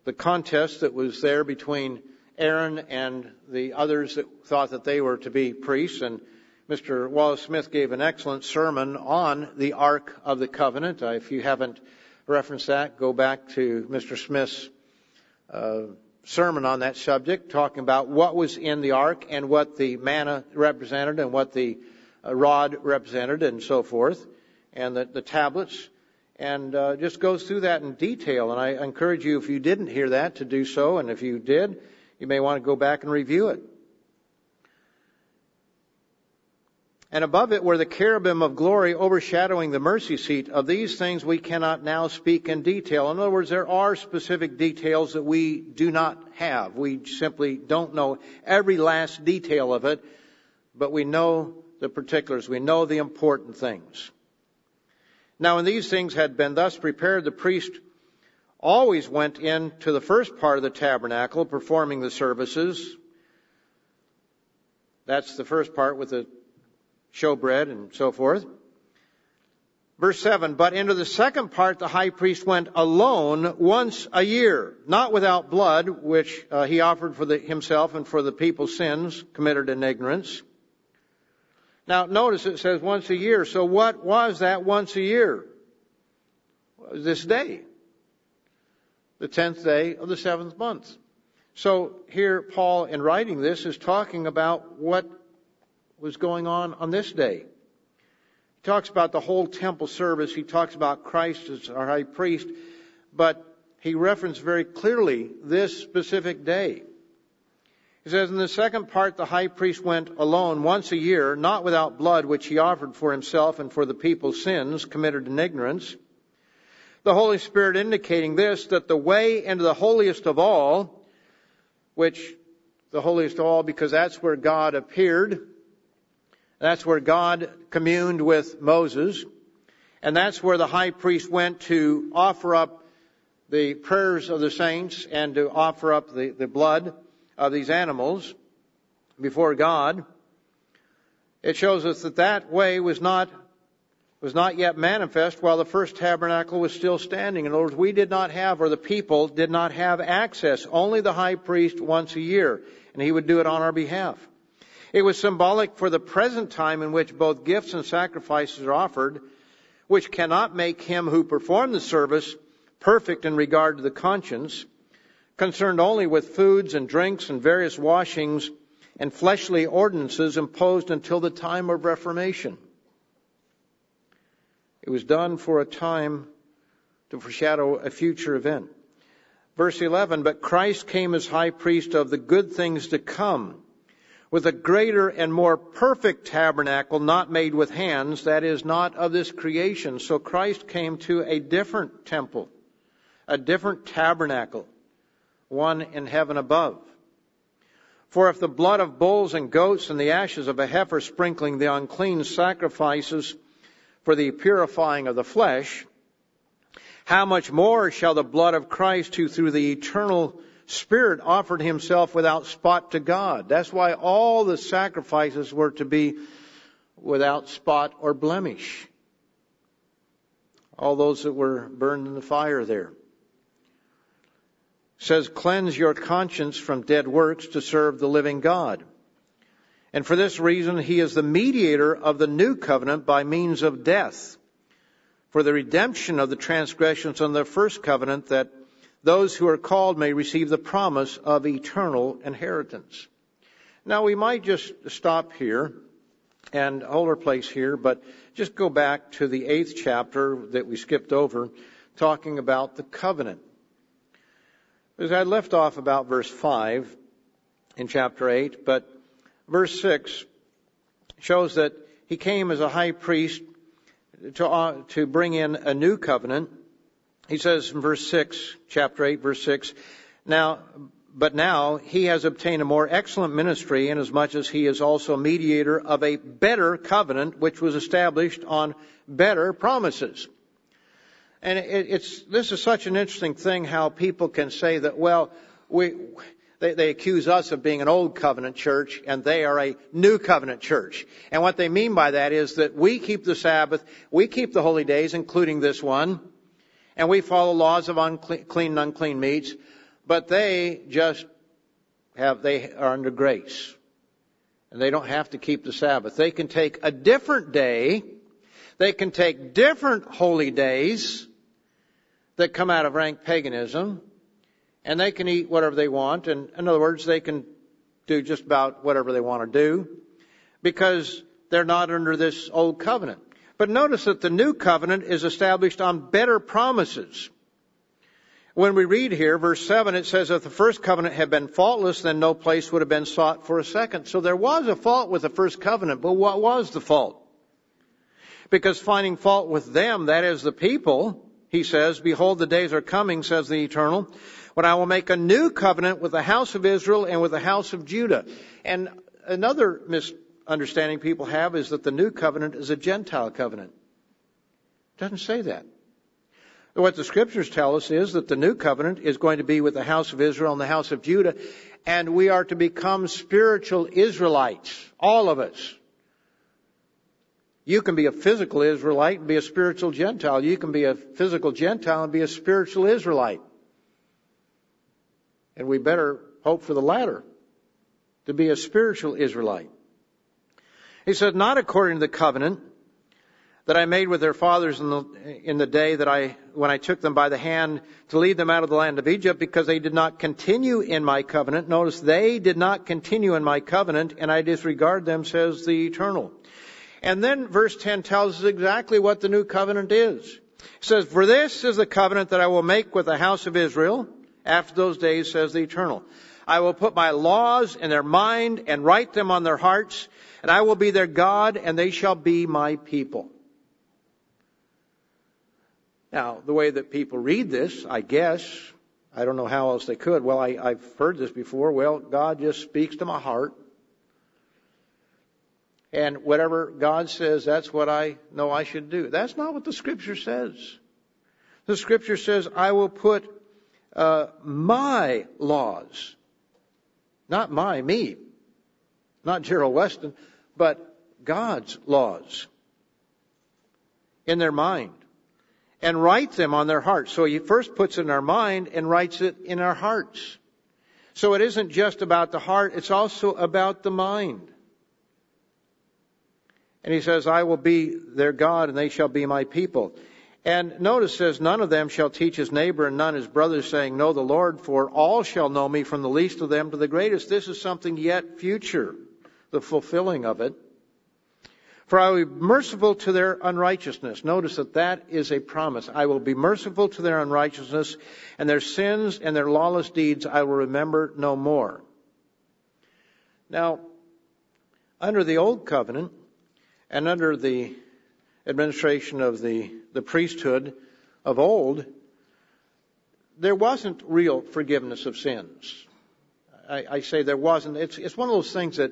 the contest that was there between Aaron and the others that thought that they were to be priests. And Mr. Wallace Smith gave an excellent sermon on the Ark of the Covenant. Uh, if you haven't referenced that, go back to Mr. Smith's uh, sermon on that subject, talking about what was in the ark and what the manna represented and what the uh, rod represented and so forth, and the, the tablets and uh, just goes through that in detail. And I encourage you, if you didn't hear that, to do so. And if you did, you may want to go back and review it. And above it were the cherubim of glory overshadowing the mercy seat. Of these things we cannot now speak in detail. In other words, there are specific details that we do not have. We simply don't know every last detail of it, but we know the particulars. We know the important things. Now, when these things had been thus prepared, the priest always went into the first part of the tabernacle performing the services. That's the first part with the showbread and so forth. Verse 7, but into the second part the high priest went alone once a year, not without blood, which uh, he offered for the, himself and for the people's sins committed in ignorance. Now notice it says once a year, so what was that once a year? This day. The tenth day of the seventh month. So here Paul in writing this is talking about what was going on on this day. He talks about the whole temple service. He talks about Christ as our high priest, but he referenced very clearly this specific day. He says, in the second part, the high priest went alone once a year, not without blood, which he offered for himself and for the people's sins committed in ignorance. The Holy Spirit indicating this, that the way into the holiest of all, which the holiest of all because that's where God appeared, that's where God communed with Moses. And that's where the high priest went to offer up the prayers of the saints and to offer up the, the blood of these animals before God. It shows us that that way was not was not yet manifest while the first tabernacle was still standing. In other words, we did not have, or the people did not have access. Only the high priest once a year, and he would do it on our behalf. It was symbolic for the present time in which both gifts and sacrifices are offered, which cannot make him who performed the service perfect in regard to the conscience, concerned only with foods and drinks and various washings and fleshly ordinances imposed until the time of Reformation. It was done for a time to foreshadow a future event. Verse 11, but Christ came as high priest of the good things to come with a greater and more perfect tabernacle not made with hands, that is, not of this creation. So Christ came to a different temple, a different tabernacle, one in heaven above. For if the blood of bulls and goats and the ashes of a heifer sprinkling the unclean sacrifices for the purifying of the flesh, how much more shall the blood of Christ, who through the eternal Spirit offered himself without spot to God. That's why all the sacrifices were to be without spot or blemish. All those that were burned in the fire there. Says, cleanse your conscience from dead works to serve the living God. And for this reason, he is the mediator of the new covenant by means of death for the redemption of the transgressions on the first covenant that those who are called may receive the promise of eternal inheritance. Now we might just stop here and hold our place here, but just go back to the eighth chapter that we skipped over, talking about the covenant. As I left off about verse 5 in chapter 8, but verse 6 shows that he came as a high priest to, uh, to bring in a new covenant he says in verse 6, chapter 8, verse 6, now, but now he has obtained a more excellent ministry inasmuch as he is also mediator of a better covenant which was established on better promises. And it, it's, this is such an interesting thing how people can say that, well, we, they, they accuse us of being an old covenant church and they are a new covenant church. And what they mean by that is that we keep the Sabbath, we keep the holy days, including this one, and we follow laws of unclean, clean and unclean meats, but they just have, they are under grace. And they don't have to keep the Sabbath. They can take a different day, they can take different holy days that come out of rank paganism, and they can eat whatever they want, and in other words, they can do just about whatever they want to do, because they're not under this old covenant. But notice that the new covenant is established on better promises. when we read here, verse 7, it says, if the first covenant had been faultless, then no place would have been sought for a second. So there was a fault with the first covenant, but what was the fault? Because finding fault with them, that is the people, he says, behold the days are coming, says the eternal, when I will make a new covenant with the house of Israel and with the house of Judah. And another misunderstanding people have is that the new covenant is a Gentile covenant. It doesn't say that. What the scriptures tell us is that the new covenant is going to be with the house of Israel and the house of Judah, and we are to become spiritual Israelites, all of us. You can be a physical Israelite and be a spiritual Gentile. You can be a physical Gentile and be a spiritual Israelite. And we better hope for the latter, to be a spiritual Israelite. He said, not according to the covenant that I made with their fathers in the, in the day that I, when I took them by the hand to lead them out of the land of Egypt because they did not continue in my covenant. Notice they did not continue in my covenant and I disregard them, says the eternal. And then verse 10 tells us exactly what the new covenant is. It says, for this is the covenant that I will make with the house of Israel after those days, says the Eternal. I will put my laws in their mind and write them on their hearts, and I will be their God, and they shall be my people. Now, the way that people read this, I guess, I don't know how else they could. Well, I, I've heard this before. Well, God just speaks to my heart. And whatever God says, that's what I know I should do. That's not what the scripture says. The scripture says, I will put uh, my laws, not my, me, not Gerald Weston, but God's laws in their mind and write them on their hearts. So he first puts it in our mind and writes it in our hearts. So it isn't just about the heart, it's also about the mind. And he says, I will be their God and they shall be my people. And notice says, none of them shall teach his neighbor and none his brother saying, know the Lord, for all shall know me from the least of them to the greatest. This is something yet future, the fulfilling of it. For I will be merciful to their unrighteousness. Notice that that is a promise. I will be merciful to their unrighteousness and their sins and their lawless deeds I will remember no more. Now, under the old covenant and under the administration of the, the priesthood of old, there wasn't real forgiveness of sins. I, I say there wasn't. It's, it's one of those things that,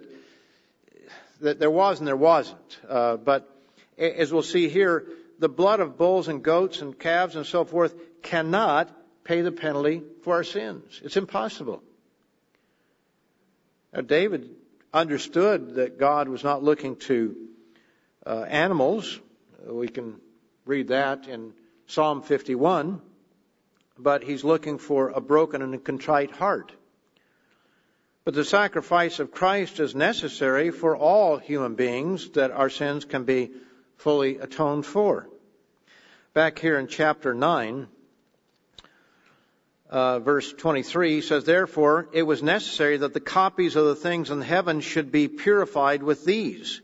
that there was and there wasn't. Uh, but as we'll see here, the blood of bulls and goats and calves and so forth cannot pay the penalty for our sins. It's impossible. Now, David understood that God was not looking to uh, animals we can read that in Psalm 51. But he's looking for a broken and contrite heart. But the sacrifice of Christ is necessary for all human beings that our sins can be fully atoned for. Back here in chapter 9, uh, verse 23 says, Therefore, it was necessary that the copies of the things in heaven should be purified with these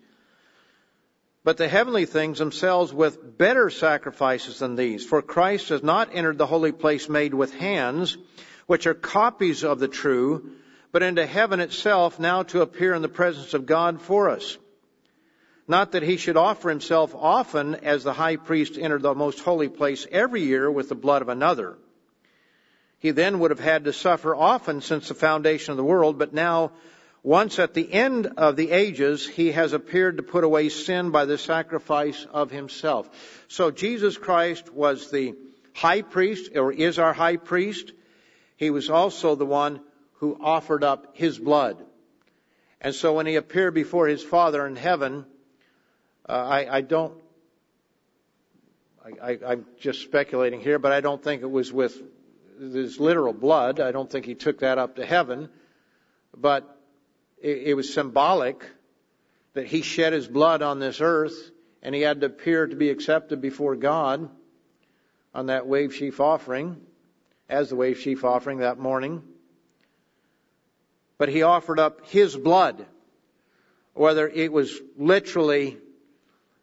but the heavenly things themselves with better sacrifices than these. For Christ has not entered the holy place made with hands, which are copies of the true, but into heaven itself now to appear in the presence of God for us. Not that he should offer himself often as the high priest entered the most holy place every year with the blood of another. He then would have had to suffer often since the foundation of the world, but now once at the end of the ages, he has appeared to put away sin by the sacrifice of himself. So Jesus Christ was the high priest, or is our high priest. He was also the one who offered up his blood. And so when he appeared before his Father in heaven, uh, I, I, don't, I, am just speculating here, but I don't think it was with his literal blood. I don't think he took that up to heaven. But it, was symbolic that he shed his blood on this earth and he had to appear to be accepted before God on that wave sheaf offering, as the wave sheaf offering that morning. But he offered up his blood, whether it was literally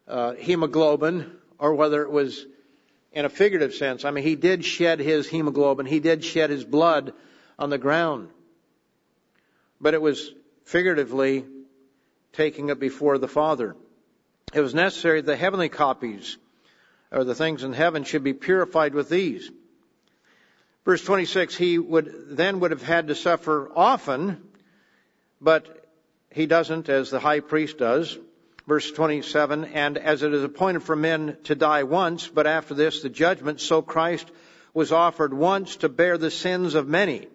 uh, hemoglobin or whether it was in a figurative sense. I mean, he did shed his hemoglobin, he did shed his blood on the ground. But it was figuratively taking it before the Father. It was necessary the heavenly copies, or the things in heaven, should be purified with these. Verse 26, he would, then would have had to suffer often, but he doesn't as the high priest does. Verse 27, and as it is appointed for men to die once, but after this the judgment, so Christ was offered once to bear the sins of many.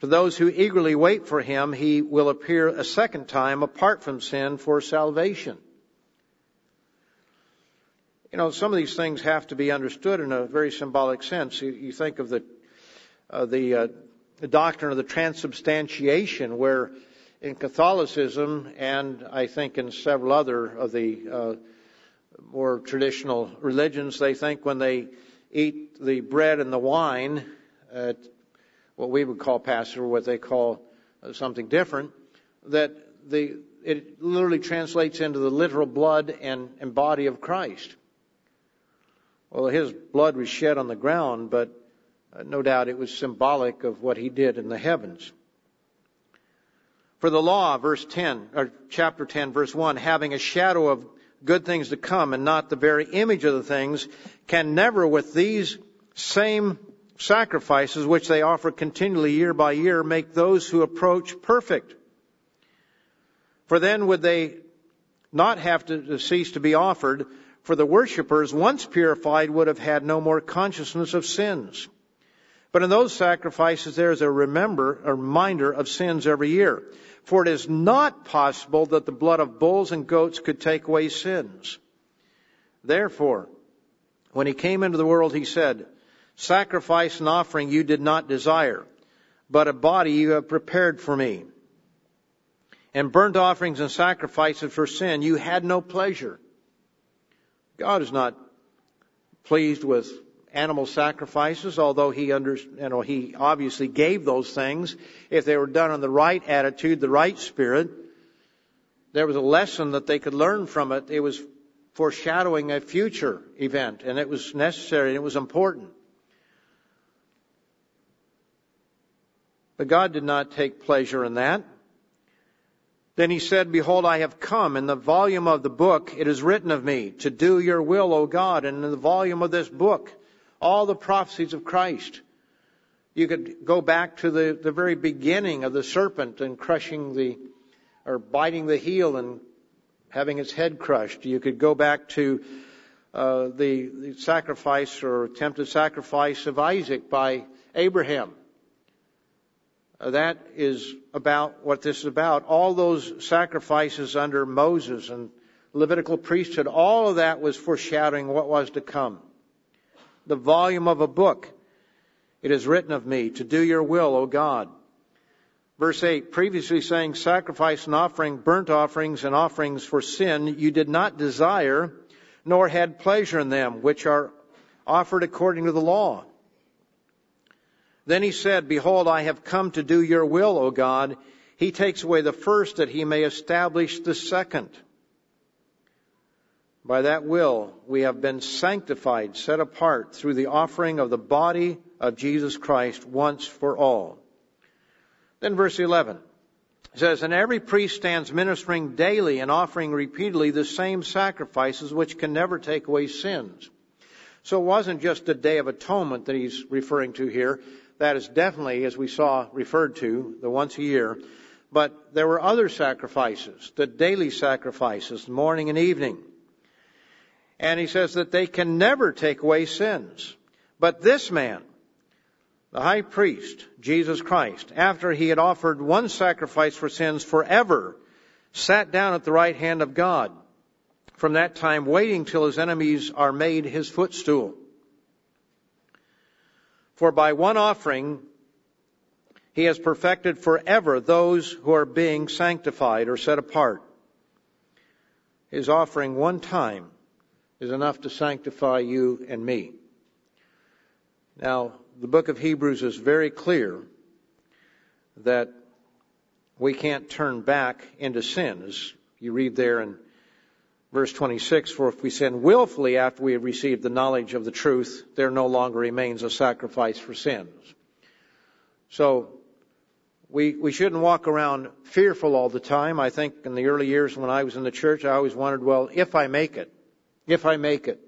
To those who eagerly wait for him, he will appear a second time apart from sin for salvation. You know, some of these things have to be understood in a very symbolic sense. You, you think of the uh, the, uh, the doctrine of the transubstantiation, where in Catholicism and I think in several other of the uh, more traditional religions, they think when they eat the bread and the wine, at what we would call Passover, what they call uh, something different, that the it literally translates into the literal blood and, and body of Christ. Well, his blood was shed on the ground, but uh, no doubt it was symbolic of what he did in the heavens. For the law, verse 10, or chapter 10, verse 1, having a shadow of good things to come and not the very image of the things, can never with these same sacrifices which they offer continually year by year make those who approach perfect. For then would they not have to cease to be offered, for the worshippers, once purified, would have had no more consciousness of sins. But in those sacrifices, there is a remember, a reminder of sins every year. For it is not possible that the blood of bulls and goats could take away sins. Therefore, when he came into the world, he said, Sacrifice and offering you did not desire, but a body you have prepared for me. And burnt offerings and sacrifices for sin you had no pleasure. God is not pleased with animal sacrifices, although he under, you know, he obviously gave those things. If they were done in the right attitude, the right spirit, there was a lesson that they could learn from it. It was foreshadowing a future event, and it was necessary and it was important. But God did not take pleasure in that. Then he said, Behold, I have come. In the volume of the book it is written of me, to do your will, O God. And in the volume of this book all the prophecies of Christ. You could go back to the, the very beginning of the serpent and crushing the, or biting the heel and having its head crushed. You could go back to uh, the, the sacrifice or attempted sacrifice of Isaac by Abraham. That is about what this is about. All those sacrifices under Moses and Levitical priesthood, all of that was foreshadowing what was to come the volume of a book. It is written of me to do your will, O God. Verse 8, previously saying sacrifice and offering, burnt offerings and offerings for sin, you did not desire, nor had pleasure in them, which are offered according to the law. Then he said, Behold, I have come to do your will, O God. He takes away the first that he may establish the second. By that will, we have been sanctified, set apart through the offering of the body of Jesus Christ once for all. Then verse 11 says, And every priest stands ministering daily and offering repeatedly the same sacrifices which can never take away sins. So it wasn't just the Day of Atonement that he's referring to here. That is definitely, as we saw, referred to, the once a year. But there were other sacrifices, the daily sacrifices, morning and evening. And he says that they can never take away sins. But this man, the high priest, Jesus Christ, after he had offered one sacrifice for sins forever, sat down at the right hand of God. From that time, waiting till his enemies are made his footstool. For by one offering, he has perfected forever those who are being sanctified or set apart. His offering one time is enough to sanctify you and me. Now, the book of Hebrews is very clear that we can't turn back into sin. As you read there in Verse 26, for if we sin willfully after we have received the knowledge of the truth, there no longer remains a sacrifice for sins. So, we, we shouldn't walk around fearful all the time. I think in the early years when I was in the church, I always wondered, well, if I make it, if I make it.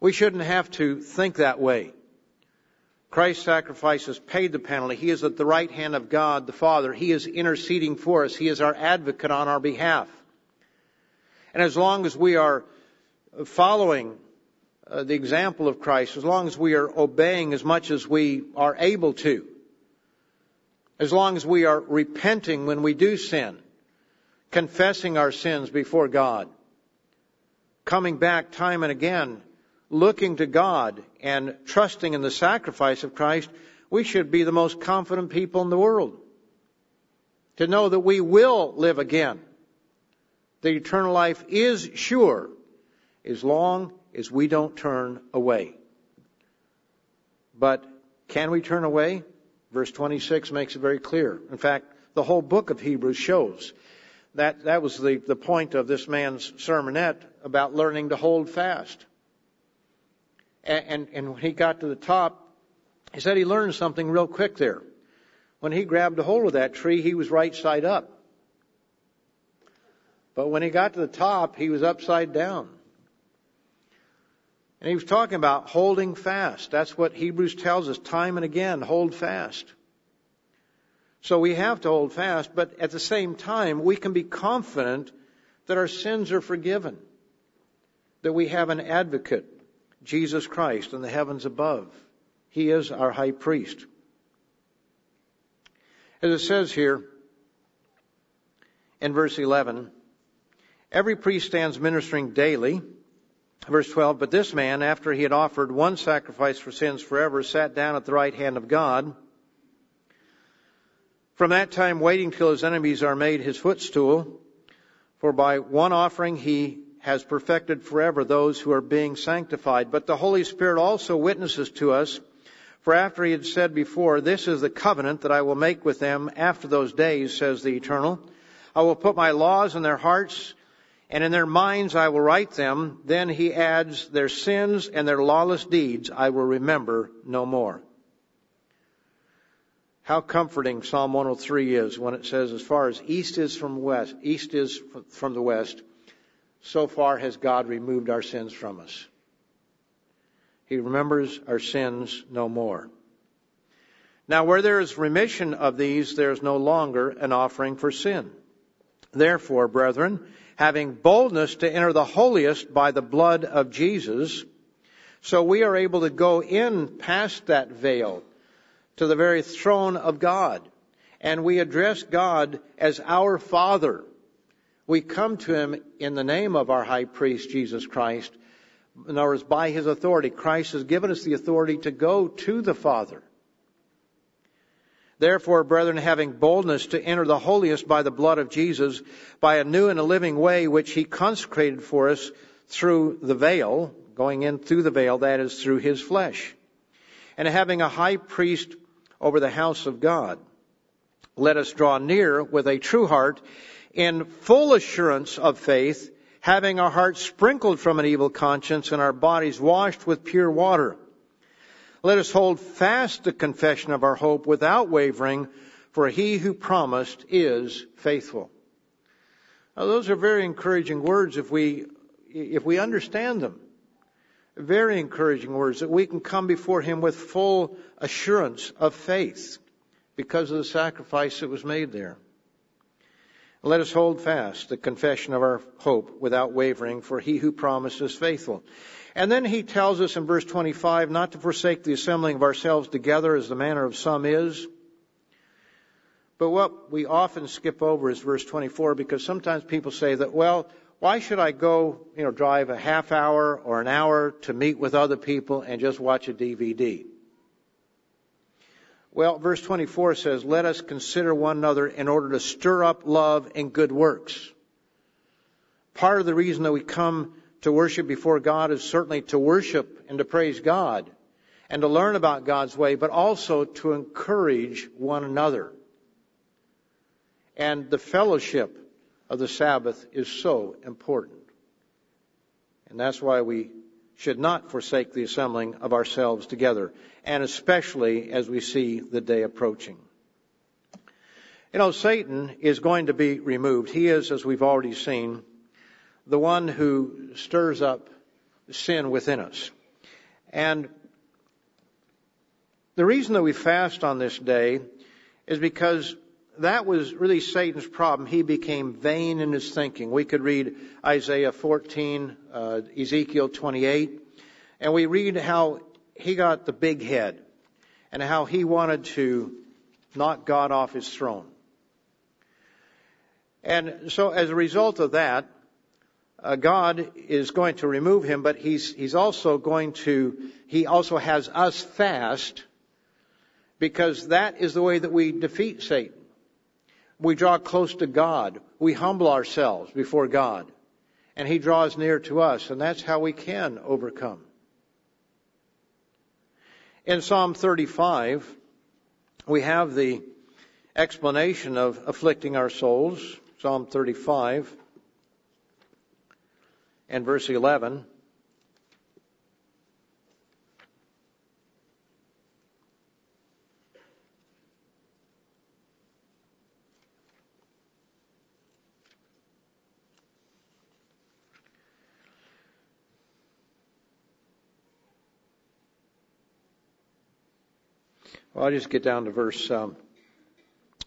We shouldn't have to think that way. Christ's sacrifice has paid the penalty. He is at the right hand of God the Father. He is interceding for us. He is our advocate on our behalf. And as long as we are following uh, the example of Christ, as long as we are obeying as much as we are able to, as long as we are repenting when we do sin, confessing our sins before God, coming back time and again, looking to God and trusting in the sacrifice of Christ, we should be the most confident people in the world. To know that we will live again the eternal life is sure as long as we don't turn away. But can we turn away? Verse 26 makes it very clear. In fact, the whole book of Hebrews shows that that was the, the point of this man's sermonette about learning to hold fast. And, and, and when he got to the top, he said he learned something real quick there. When he grabbed a hold of that tree, he was right side up. But when he got to the top, he was upside down. And he was talking about holding fast. That's what Hebrews tells us time and again, hold fast. So we have to hold fast, but at the same time, we can be confident that our sins are forgiven. That we have an advocate, Jesus Christ, in the heavens above. He is our high priest. As it says here in verse 11, Every priest stands ministering daily. Verse 12, but this man, after he had offered one sacrifice for sins forever, sat down at the right hand of God. From that time waiting till his enemies are made his footstool. For by one offering he has perfected forever those who are being sanctified. But the Holy Spirit also witnesses to us, for after he had said before, this is the covenant that I will make with them after those days, says the Eternal. I will put my laws in their hearts, and in their minds I will write them. Then he adds, their sins and their lawless deeds I will remember no more. How comforting Psalm 103 is when it says, as far as east is from west, east is from the west, so far has God removed our sins from us. He remembers our sins no more. Now where there is remission of these, there is no longer an offering for sin. Therefore, brethren, having boldness to enter the holiest by the blood of Jesus. So we are able to go in past that veil to the very throne of God. And we address God as our Father. We come to Him in the name of our high priest, Jesus Christ. In other words, by His authority. Christ has given us the authority to go to the Father. Therefore, brethren, having boldness to enter the holiest by the blood of Jesus, by a new and a living way which he consecrated for us through the veil, going in through the veil, that is, through his flesh. And having a high priest over the house of God, let us draw near with a true heart in full assurance of faith, having our hearts sprinkled from an evil conscience and our bodies washed with pure water. Let us hold fast the confession of our hope without wavering, for he who promised is faithful. Now, those are very encouraging words if we, if we understand them. Very encouraging words that we can come before him with full assurance of faith because of the sacrifice that was made there. Let us hold fast the confession of our hope without wavering, for he who promised is faithful. And then he tells us in verse 25 not to forsake the assembling of ourselves together as the manner of some is. But what we often skip over is verse 24 because sometimes people say that, well, why should I go, you know, drive a half hour or an hour to meet with other people and just watch a DVD? Well, verse 24 says, let us consider one another in order to stir up love and good works. Part of the reason that we come to worship before God is certainly to worship and to praise God and to learn about God's way, but also to encourage one another. And the fellowship of the Sabbath is so important. And that's why we should not forsake the assembling of ourselves together, and especially as we see the day approaching. You know, Satan is going to be removed. He is, as we've already seen, the one who stirs up sin within us. And the reason that we fast on this day is because that was really Satan's problem. He became vain in his thinking. We could read Isaiah 14, uh, Ezekiel 28, and we read how he got the big head and how he wanted to knock God off his throne. And so as a result of that, uh, God is going to remove him, but he's, he's also going to, he also has us fast because that is the way that we defeat Satan. We draw close to God. We humble ourselves before God. And He draws near to us, and that's how we can overcome. In Psalm 35, we have the explanation of afflicting our souls. Psalm 35 and verse 11. Well, I'll just get down to verse um,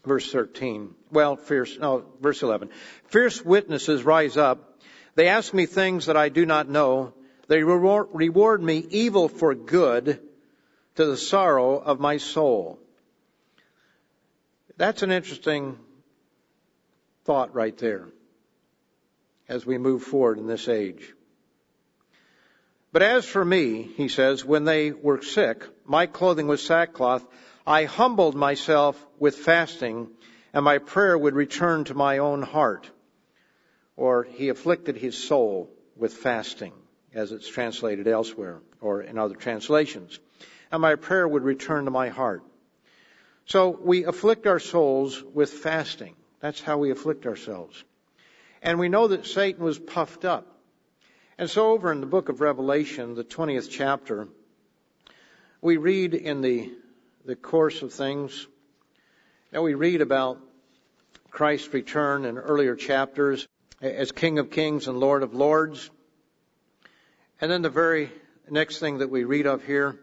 verse 13. Well, fierce, no, verse 11. Fierce witnesses rise up. They ask me things that I do not know. They reward, reward me evil for good to the sorrow of my soul. That's an interesting thought right there as we move forward in this age. But as for me, he says, when they were sick, my clothing was sackcloth. I humbled myself with fasting, and my prayer would return to my own heart. Or he afflicted his soul with fasting, as it's translated elsewhere, or in other translations. And my prayer would return to my heart. So we afflict our souls with fasting. That's how we afflict ourselves. And we know that Satan was puffed up. And so over in the book of Revelation, the 20th chapter, we read in the, the course of things, and we read about Christ's return in earlier chapters as King of Kings and Lord of Lords. And then the very next thing that we read of here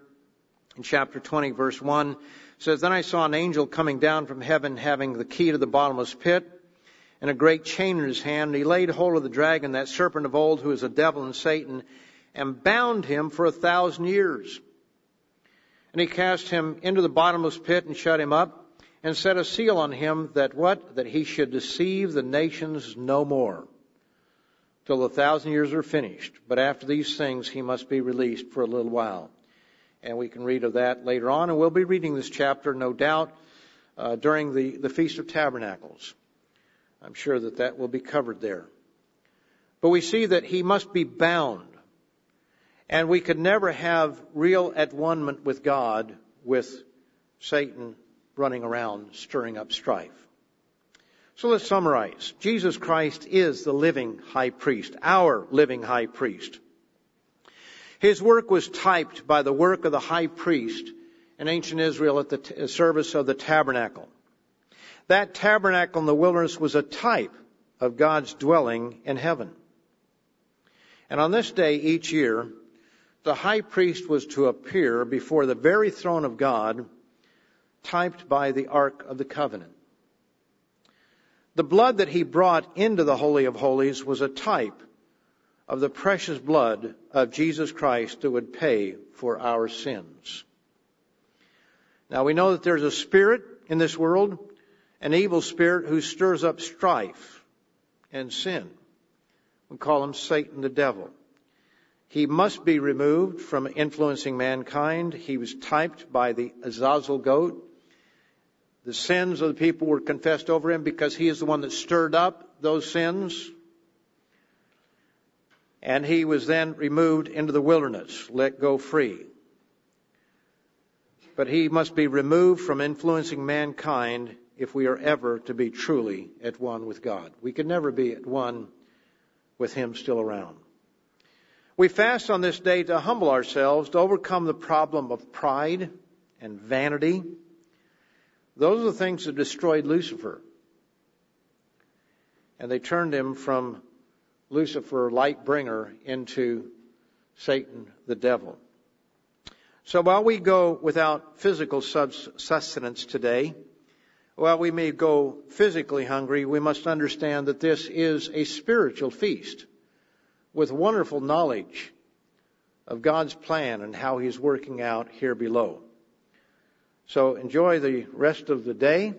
in chapter 20 verse 1 says, Then I saw an angel coming down from heaven having the key to the bottomless pit and a great chain in his hand. And he laid hold of the dragon, that serpent of old, who is a devil and Satan, and bound him for a thousand years. And he cast him into the bottomless pit and shut him up, and set a seal on him that what? That he should deceive the nations no more, till the thousand years are finished. But after these things he must be released for a little while. And we can read of that later on, and we'll be reading this chapter, no doubt, uh, during the, the Feast of Tabernacles. I'm sure that that will be covered there. But we see that he must be bound. And we could never have real at one with God with Satan running around stirring up strife. So let's summarize. Jesus Christ is the living high priest, our living high priest. His work was typed by the work of the high priest in ancient Israel at the t- uh, service of the tabernacle. That tabernacle in the wilderness was a type of God's dwelling in heaven. And on this day each year, the high priest was to appear before the very throne of God, typed by the Ark of the Covenant. The blood that he brought into the Holy of Holies was a type of the precious blood of Jesus Christ that would pay for our sins. Now we know that there's a spirit in this world an evil spirit who stirs up strife and sin. We call him Satan the devil. He must be removed from influencing mankind. He was typed by the Azazel goat. The sins of the people were confessed over him because he is the one that stirred up those sins. And he was then removed into the wilderness, let go free. But he must be removed from influencing mankind if we are ever to be truly at one with God. We can never be at one with Him still around. We fast on this day to humble ourselves, to overcome the problem of pride and vanity. Those are the things that destroyed Lucifer. And they turned him from Lucifer, light bringer, into Satan, the devil. So while we go without physical sustenance today, while we may go physically hungry, we must understand that this is a spiritual feast with wonderful knowledge of God's plan and how He's working out here below. So enjoy the rest of the day.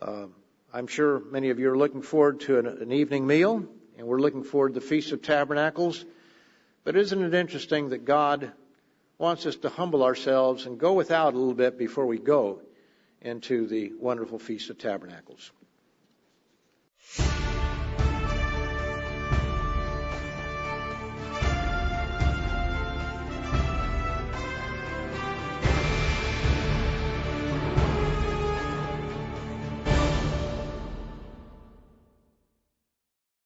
Uh, I'm sure many of you are looking forward to an, an evening meal, and we're looking forward to the Feast of Tabernacles. But isn't it interesting that God wants us to humble ourselves and go without a little bit before we go into the wonderful Feast of Tabernacles?